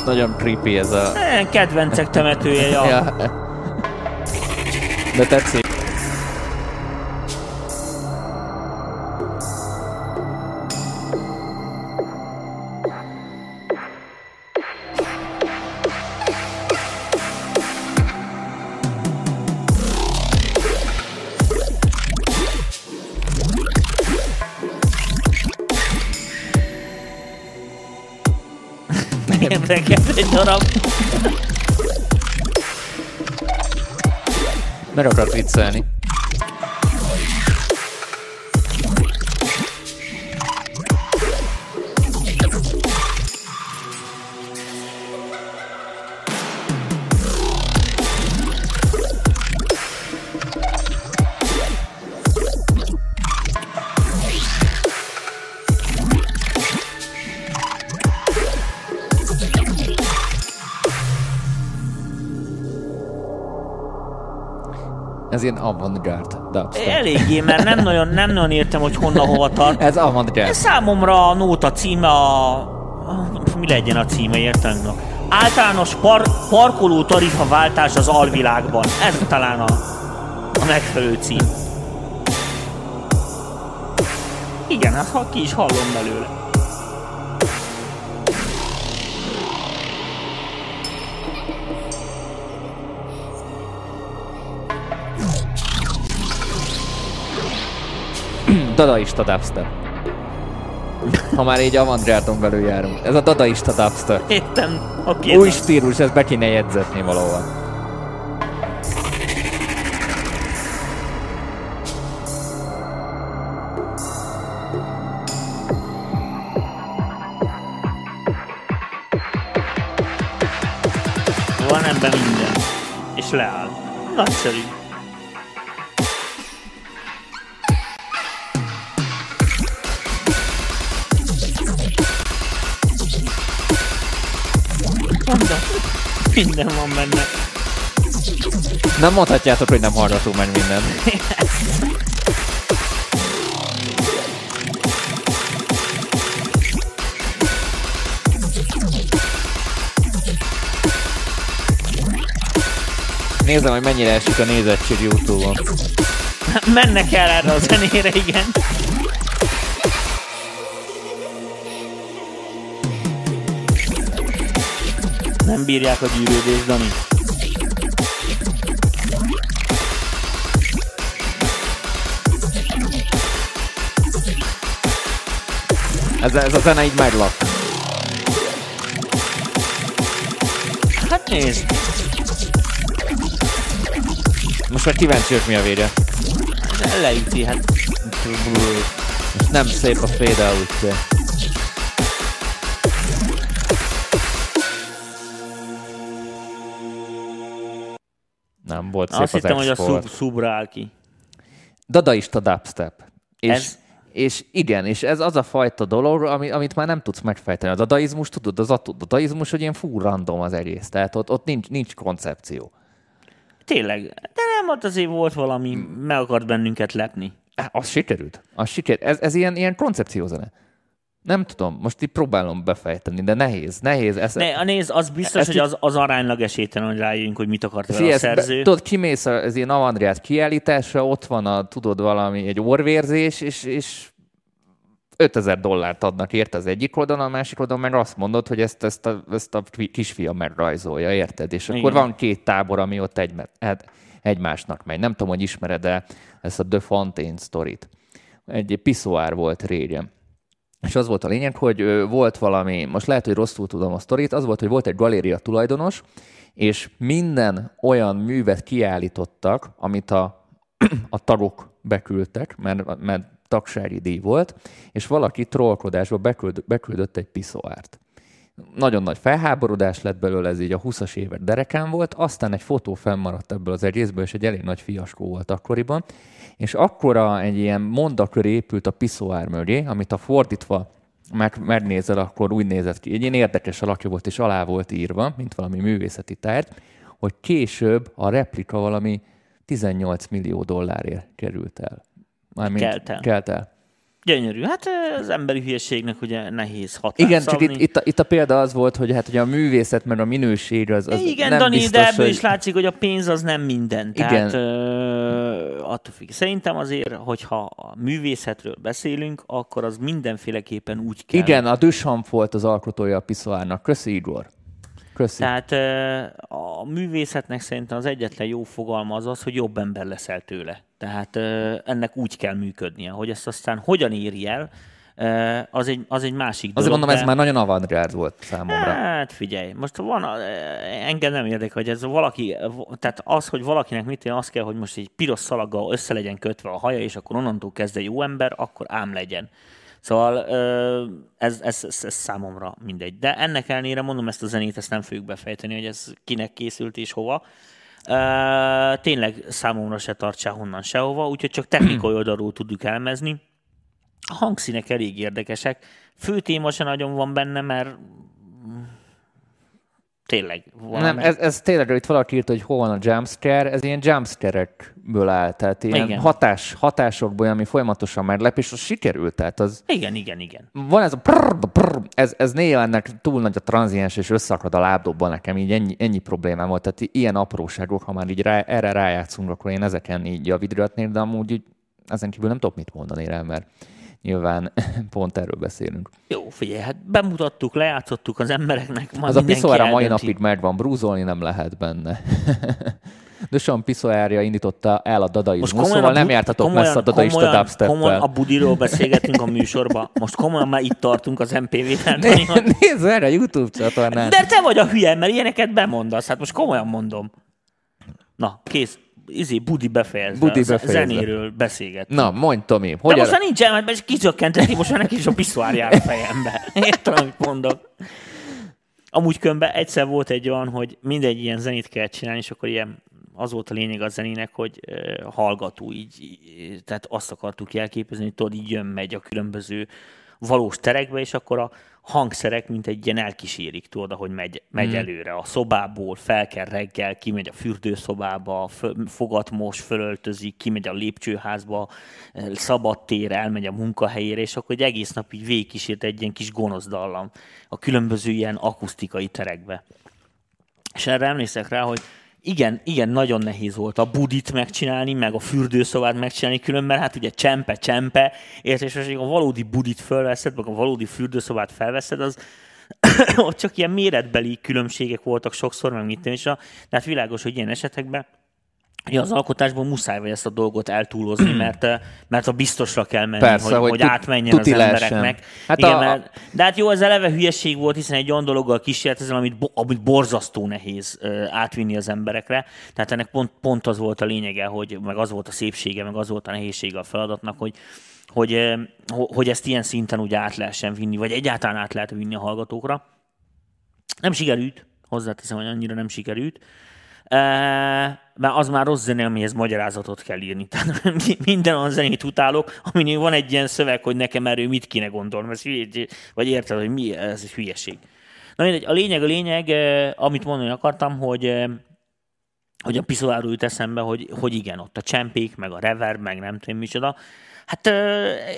Nagyon creepy ez a... Eh, Kedvencek temetője, ja. Ja. De tetszik. Meg akart Ez ilyen avantgárd dubstep. Eléggé, mert nem nagyon, nem nagyon értem, hogy honnan hova tart. [LAUGHS] Ez avantgárd. Számomra a nóta címe a... Mi legyen a címe, értem? No. Általános par, parkoló tarifa váltás az alvilágban. Ez talán a, a megfelelő cím. Igen, hát ha ki is hallom belőle. Dadaista dubstep. Ha már így avantgárdon belül járunk. Ez a dadaista dubstep. Értem, oké. Új stílus, ezt be kéne jegyzetni valahol. Van ebben minden. És leáll. Nagyszerű. Minden van benne. Nem mondhatjátok, hogy nem hallgatunk meg mindent. Nézem, hogy mennyire esik a nézettség Youtube-on. Mennek el erre a zenére, igen. Nem bírják a gyűrődést, Dani. Ez, ez a zene így meglak. Hát nézd, Most már kíváncsi vagyok, mi a vége. leüti, hát Nem szép a fade out. Nem volt szép azt az hittem, hogy a export. szub, szubra áll ki. Dadaista dubstep. És, Ez- és igen, és ez az a fajta dolog, ami, amit már nem tudsz megfejteni. A dadaizmus, tudod, az a dadaizmus, hogy ilyen full random az egész. Tehát ott, ott nincs, nincs koncepció. Tényleg, de nem, ott azért volt valami, meg akart bennünket lepni. Az sikerült. Az sikerült. Ez, ez ilyen, ilyen koncepciózene. Nem tudom, most így próbálom befejteni, de nehéz, nehéz. Ez, Ne, nézd, az biztos, hogy az, az aránylag esélytelen, hogy rájöjjünk, hogy mit akart vele a ezt be- szerző. Tudod, kimész a- az ilyen avantgárd kiállításra, ott van a, tudod, valami, egy orvérzés, és, és 5000 dollárt adnak érte az egyik oldalon, a másik oldalon meg azt mondod, hogy ezt, ezt, a, ezt a ki- kisfiam megrajzolja, érted? És akkor Igen. van két tábor, ami ott egy, hát egymásnak megy. Nem tudom, hogy ismered-e ezt a The Fontaine sztorit. Egy piszoár volt régen. És az volt a lényeg, hogy volt valami, most lehet, hogy rosszul tudom a sztorit, az volt, hogy volt egy galéria tulajdonos, és minden olyan művet kiállítottak, amit a, [CLEARS THROAT] a tagok beküldtek, mert, mert tagsági díj volt, és valaki trollkodásba beküld, beküldött egy piszoárt. Nagyon nagy felháborodás lett belőle, ez így a 20-as évek derekán volt, aztán egy fotó fennmaradt ebből az egészből, és egy elég nagy fiaskó volt akkoriban, és akkora egy ilyen mondakör épült a piszoár mögé, amit a fordítva meg, megnézel, akkor úgy nézett ki. Egy ilyen érdekes alakja volt, és alá volt írva, mint valami művészeti tárgy, hogy később a replika valami 18 millió dollárért került el. Mármint Kelt el. Kelt el. Gyönyörű. Hát az emberi hülyeségnek ugye nehéz hatást Igen, csak itt, itt, a, itt a példa az volt, hogy hát ugye a művészet, meg a minőség az, az Igen, nem Dani, biztos, de ebből hogy... is látszik, hogy a pénz az nem minden. Igen. Tehát ö, attól függ. Szerintem azért, hogyha a művészetről beszélünk, akkor az mindenféleképpen úgy kell. Igen, a Duchamp volt az alkotója a piszoárnak. Köszi, Igor. Köszi. Tehát ö, a művészetnek szerintem az egyetlen jó fogalma az az, hogy jobb ember leszel tőle. Tehát ennek úgy kell működnie, hogy ezt aztán hogyan éri el, az egy, az egy másik Azért dolog. mondom, ez de- már nagyon avantgárd volt számomra. Hát figyelj, most van, engem nem érdekel, hogy ez valaki, tehát az, hogy valakinek mit én, az kell, hogy most egy piros szalaggal össze legyen kötve a haja, és akkor onnantól kezdve jó ember, akkor ám legyen. Szóval ez, ez, ez, ez számomra mindegy. De ennek ellenére mondom ezt a zenét, ezt nem fogjuk befejteni, hogy ez kinek készült és hova. Tényleg számomra se tart sehonnan sehova, úgyhogy csak technikai [CLEARS THROAT] oldalról tudjuk elemezni. A hangszínek elég érdekesek. Fő téma se nagyon van benne, mert tényleg valami... Nem, ez, ez tényleg, itt valaki írta, hogy hol van a jumpscare, ez ilyen jumpscare-ekből áll, tehát ilyen Igen. hatás, hatásokból, ami folyamatosan meglep, és az sikerült, tehát az Igen, igen, igen. van ez a prrr, prrr, ez, ez néha ennek túl nagy a tranziens, és összeakad a lábdobban nekem, így ennyi, ennyi problémám volt, tehát ilyen apróságok, ha már így rá, erre rájátszunk, akkor én ezeken így javítgatnék, de amúgy így, ezen kívül nem tudok mit mondani rá, mert nyilván [LAUGHS] pont erről beszélünk. Jó, figyelj, hát bemutattuk, lejátszottuk az embereknek. Majd Az a mindenki piszoár a mai napig megvan, brúzolni nem lehet benne. [LAUGHS] Dusan piszoárja indította el a dadaizmus, szóval a nem jártatok messze a dadaista komolyan, dubstep komolyan a budiról beszélgetünk a műsorban. Most komolyan már itt tartunk az MPV-tel. Nézd erre a YouTube csatornán. De te vagy a hülye, mert ilyeneket bemondasz. Hát most komolyan mondom. Na, kész. Izé, Budi befejezve. Budi befejezve. Zenéről beszélget. Na, mondj Tomi, De hogy most a... már nincs el, mert kizökkenteti, most már neki is a piszoár jár a fejembe. [LAUGHS] Értem, amit mondok. Amúgy különben egyszer volt egy olyan, hogy mindegy ilyen zenét kell csinálni, és akkor ilyen az volt a lényeg a zenének, hogy uh, hallgató így, így, tehát azt akartuk jelképezni, hogy tudod, így jön, megy a különböző valós terekbe, és akkor a hangszerek, mint egy ilyen elkísérik, tudod, ahogy megy, megy mm. előre. A szobából fel kell reggel, kimegy a fürdőszobába, fogat mos, fölöltözik, kimegy a lépcsőházba, eh, szabad tér, elmegy a munkahelyére, és akkor egy egész nap így végigkísért egy ilyen kis gonosz dallam a különböző ilyen akusztikai terekbe. És erre emlékszek rá, hogy igen, igen, nagyon nehéz volt a budit megcsinálni, meg a fürdőszobát megcsinálni, különben hát ugye csempe, csempe, érted, és most, a valódi budit felveszed, meg a valódi fürdőszobát felveszed, az [COUGHS] ott csak ilyen méretbeli különbségek voltak sokszor, meg mit és a, de hát világos, hogy ilyen esetekben Ja, az alkotásban muszáj vagy ezt a dolgot eltúlozni, mert, eh, mert a biztosra kell menni, Persze, hogy, hogy átmenjen az embereknek. Hát Igen, a- mert, de hát jó, ez eleve hülyeség volt, hiszen egy olyan dologgal kísért ezzel, amit, bo- amit borzasztó nehéz ö, átvinni az emberekre. Tehát ennek pont, pont az volt a lényege, hogy meg az volt a szépsége, meg az volt a nehézsége a feladatnak, hogy, hogy, ho- hogy ezt ilyen szinten úgy át lehessen vinni, vagy egyáltalán át lehet vinni a hallgatókra. Nem sikerült, hozzáteszem, hogy annyira nem sikerült. Mert az már rossz zene, amihez magyarázatot kell írni. [LAUGHS] Tehát mi- minden olyan zenét utálok, aminél van egy ilyen szöveg, hogy nekem erről mit kéne hülyé- vagy érted, hogy mi ez egy hülyeség. Na mindegy, a lényeg, a lényeg, amit mondani akartam, hogy hogy a piszoláról jut eszembe, hogy, hogy igen, ott a csempék, meg a reverb, meg nem tudom micsoda. Hát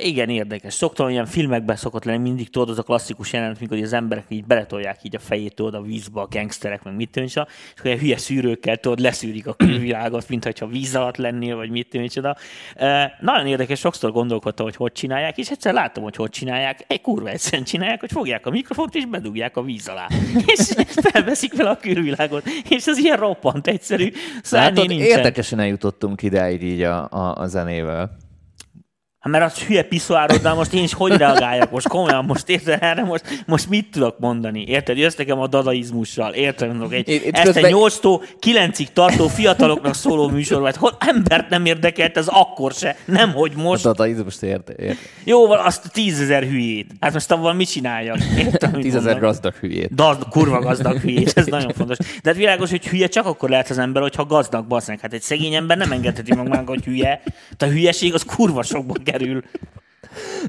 igen, érdekes. Szoktam ilyen filmekben szokott lenni, mindig tudod, az a klasszikus jelenet, mikor az emberek így beletolják így a fejét tudod, a vízbe, a gangsterek, meg mit micsoda, és akkor ilyen hülye szűrőkkel tudod, leszűrik a külvilágot, mint hogyha víz alatt lennél, vagy mit. Ö, nagyon érdekes, sokszor gondolkodtam, hogy hogy csinálják, és egyszer láttam, hogy hogy csinálják. Egy kurva egyszerűen csinálják, hogy fogják a mikrofont, és bedugják a víz alá. [LAUGHS] és felveszik vele a külvilágot. És ez ilyen roppant egyszerű. Szóval Látod, nincsen. érdekesen eljutottunk idáig így a, a, a zenével. Hát mert az hülye piszoárod, de most én is hogy reagáljak most komolyan, most érted erre, most, most mit tudok mondani? Érted? Jössz nekem a dadaizmussal, érted? Mondok, egy, Itt- ezt közben- egy 8-tól 9-ig tartó fiataloknak szóló műsor, vagy hol embert nem érdekelt, ez akkor se, nem hogy A most. dadaizmust ért, ért. Jó, van azt a tízezer hülyét. Hát most abban mit csináljak? Érted, [LAUGHS] Tízezer gazdag hülyét. Daz, kurva gazdag [LAUGHS] hülyét, ez nagyon fontos. De hát világos, hogy hülye csak akkor lehet az ember, hogyha gazdag basznek. Hát egy szegény ember nem engedheti magának, hogy hülye. De a hülyeség az kurva sokba kerül.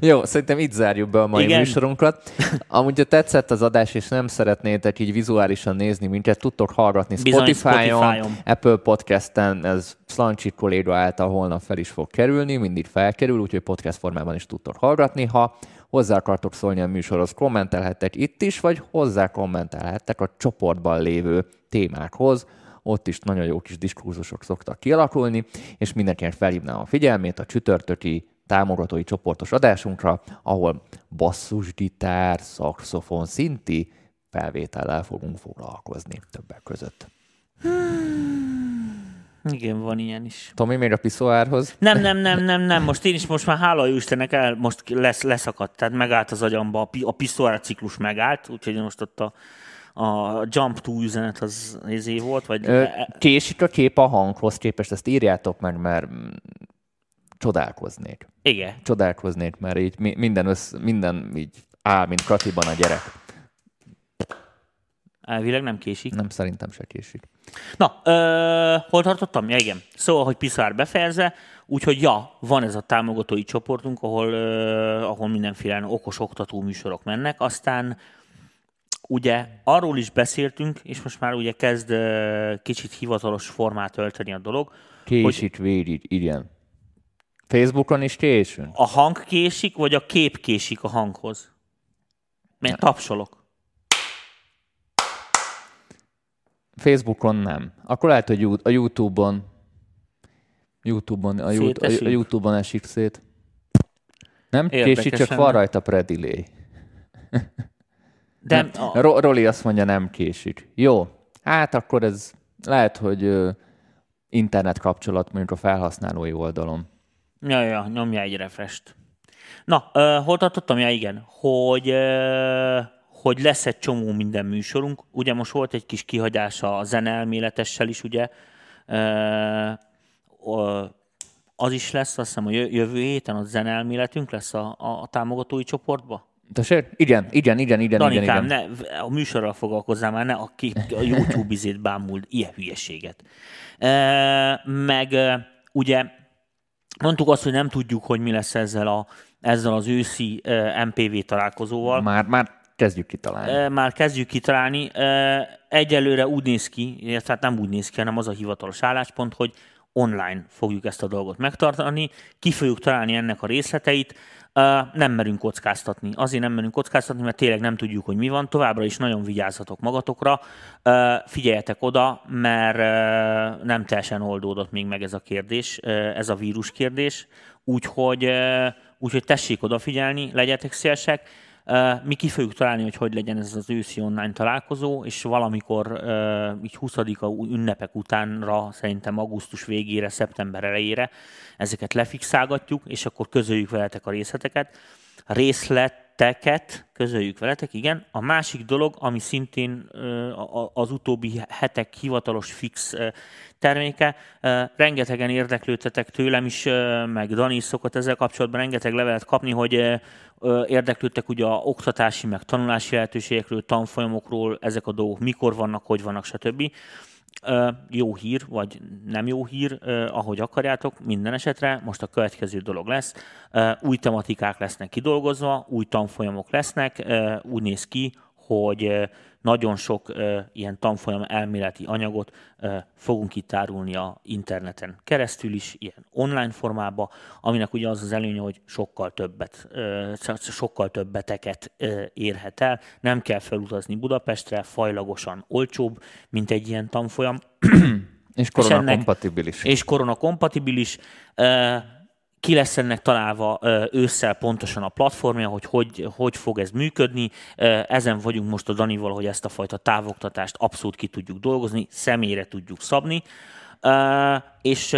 Jó, szerintem itt zárjuk be a mai Igen. műsorunkat. Amúgy, ha tetszett az adás, és nem szeretnétek így vizuálisan nézni minket, tudtok hallgatni Spotify-on, Spotify-on. Apple Podcast-en, ez Slancsi kolléga által holnap fel is fog kerülni, mindig felkerül, úgyhogy podcast formában is tudtok hallgatni. Ha hozzá akartok szólni a műsorhoz, kommentelhettek itt is, vagy hozzá kommentelhettek a csoportban lévő témákhoz, ott is nagyon jó kis diskurzusok szoktak kialakulni, és mindenkinek felhívnám a figyelmét a csütörtöki támogatói csoportos adásunkra, ahol basszusgitár, szaxofon szinti felvétellel fogunk foglalkozni többek között. Igen, van ilyen is. Tomi, még a piszoárhoz? Nem, nem, nem, nem, nem. Most én is most már hála jó Istennek el, most lesz, leszakadt, tehát megállt az agyamba, a, pi- a piszoár ciklus megállt, úgyhogy most ott a, a Jump to üzenet az izé volt, vagy Ö, Késik a kép a hanghoz képest, ezt írjátok meg, mert csodálkoznék. igen. Csodálkoznék, mert így mi- minden, össz, minden így áll, mint Katiban a gyerek. Elvileg nem késik. Nem, szerintem se késik. Na, ö, hol tartottam? Ja, igen. Szóval, hogy Piszár befejezze, úgyhogy ja, van ez a támogatói csoportunk, ahol, ö, ahol mindenféle okos oktató műsorok mennek, aztán ugye arról is beszéltünk, és most már ugye kezd ö, kicsit hivatalos formát ölteni a dolog, Késik, védít, igen. Facebookon is késünk? a hang késik, vagy a kép késik a hanghoz? Mert tapsolok. Facebookon nem. Akkor lehet, hogy a YouTube-on YouTube-on, a, a, Szétesik? a YouTube-on esik szét. Nem? Érdekes Késik, csak van rajta predilé. De. Ro- Roli azt mondja, nem késik. Jó, hát akkor ez lehet, hogy internet kapcsolat mondjuk a felhasználói oldalon. Ja, ja, nyomja egy refrest. Na, uh, hol tartottam? Ja, igen, hogy, uh, hogy lesz egy csomó minden műsorunk. Ugye most volt egy kis kihagyása a zeneelméletessel is, ugye. Uh, az is lesz, azt hiszem a jö- jövő héten a zeneelméletünk lesz a, a, a támogatói csoportba. Tessék? Igen, igen, igen, igen, igen, Danikám, igen. ne, a műsorral foglalkozzál már, ne a, ki, a YouTube izét bámuld, ilyen hülyeséget. E, meg ugye mondtuk azt, hogy nem tudjuk, hogy mi lesz ezzel, a, ezzel az őszi MPV találkozóval. Már, már kezdjük kitalálni. Már kezdjük kitalálni. Egyelőre úgy néz ki, illetve hát nem úgy néz ki, hanem az a hivatalos álláspont, hogy online fogjuk ezt a dolgot megtartani, ki fogjuk találni ennek a részleteit, nem merünk kockáztatni. Azért nem merünk kockáztatni, mert tényleg nem tudjuk, hogy mi van. Továbbra is nagyon vigyázzatok magatokra. Figyeljetek oda, mert nem teljesen oldódott még meg ez a kérdés, ez a vírus kérdés. Úgyhogy, úgyhogy tessék odafigyelni, legyetek szélsek. Mi ki fogjuk találni, hogy hogy legyen ez az őszi online találkozó, és valamikor így 20-a ünnepek utánra, szerintem augusztus végére, szeptember elejére ezeket lefixálgatjuk, és akkor közöljük veletek a részleteket. Részleteket közöljük veletek, igen. A másik dolog, ami szintén az utóbbi hetek hivatalos fix terméke, rengetegen érdeklődtetek tőlem is, meg Dani is szokott ezzel kapcsolatban rengeteg levelet kapni, hogy érdeklődtek ugye a oktatási, meg tanulási lehetőségekről, tanfolyamokról, ezek a dolgok mikor vannak, hogy vannak, stb. Jó hír, vagy nem jó hír, ahogy akarjátok, minden esetre. Most a következő dolog lesz. Új tematikák lesznek kidolgozva, új tanfolyamok lesznek. Úgy néz ki, hogy nagyon sok ö, ilyen tanfolyam elméleti anyagot ö, fogunk itt árulni a interneten keresztül is, ilyen online formában, aminek ugye az az előnye, hogy sokkal többet, ö, sokkal többeteket ö, érhet el. Nem kell felutazni Budapestre, fajlagosan olcsóbb, mint egy ilyen tanfolyam [CLEARS THROAT] És korona ennek- kompatibilis. és korona kompatibilis. Ö, Ki lesz ennek találva ősszel pontosan a platformja, hogy, hogy hogy fog ez működni. Ezen vagyunk most a Danival, hogy ezt a fajta távoktatást abszolút ki tudjuk dolgozni, személyre tudjuk szabni. És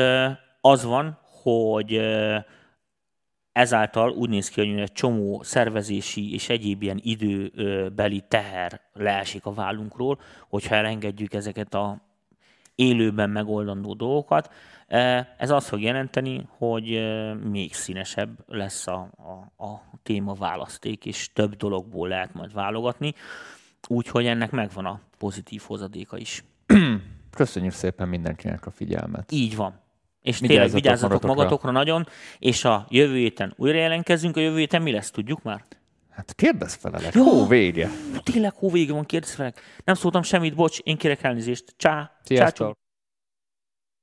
az van, hogy ezáltal úgy néz ki, hogy egy csomó szervezési és egyéb ilyen időbeli teher leesik a vállunkról, hogyha elengedjük ezeket a élőben megoldandó dolgokat. Ez azt fog jelenteni, hogy még színesebb lesz a, a, a téma választék, és több dologból lehet majd válogatni, úgyhogy ennek megvan a pozitív hozadéka is. [CLEARS THROAT] Köszönjük szépen mindenkinek a figyelmet. Így van. És tényleg Vigyázzatok vigyázzatok magatokra. magatokra nagyon, és a jövő héten újra jelentkezünk. A jövő héten mi lesz, tudjuk már? Hát kérdezz felelek. Jó. Hó, vége. Tényleg hóvége van, kérdezz felek. Nem szóltam semmit, bocs, én kérek elnézést. Csá, Sziasztok.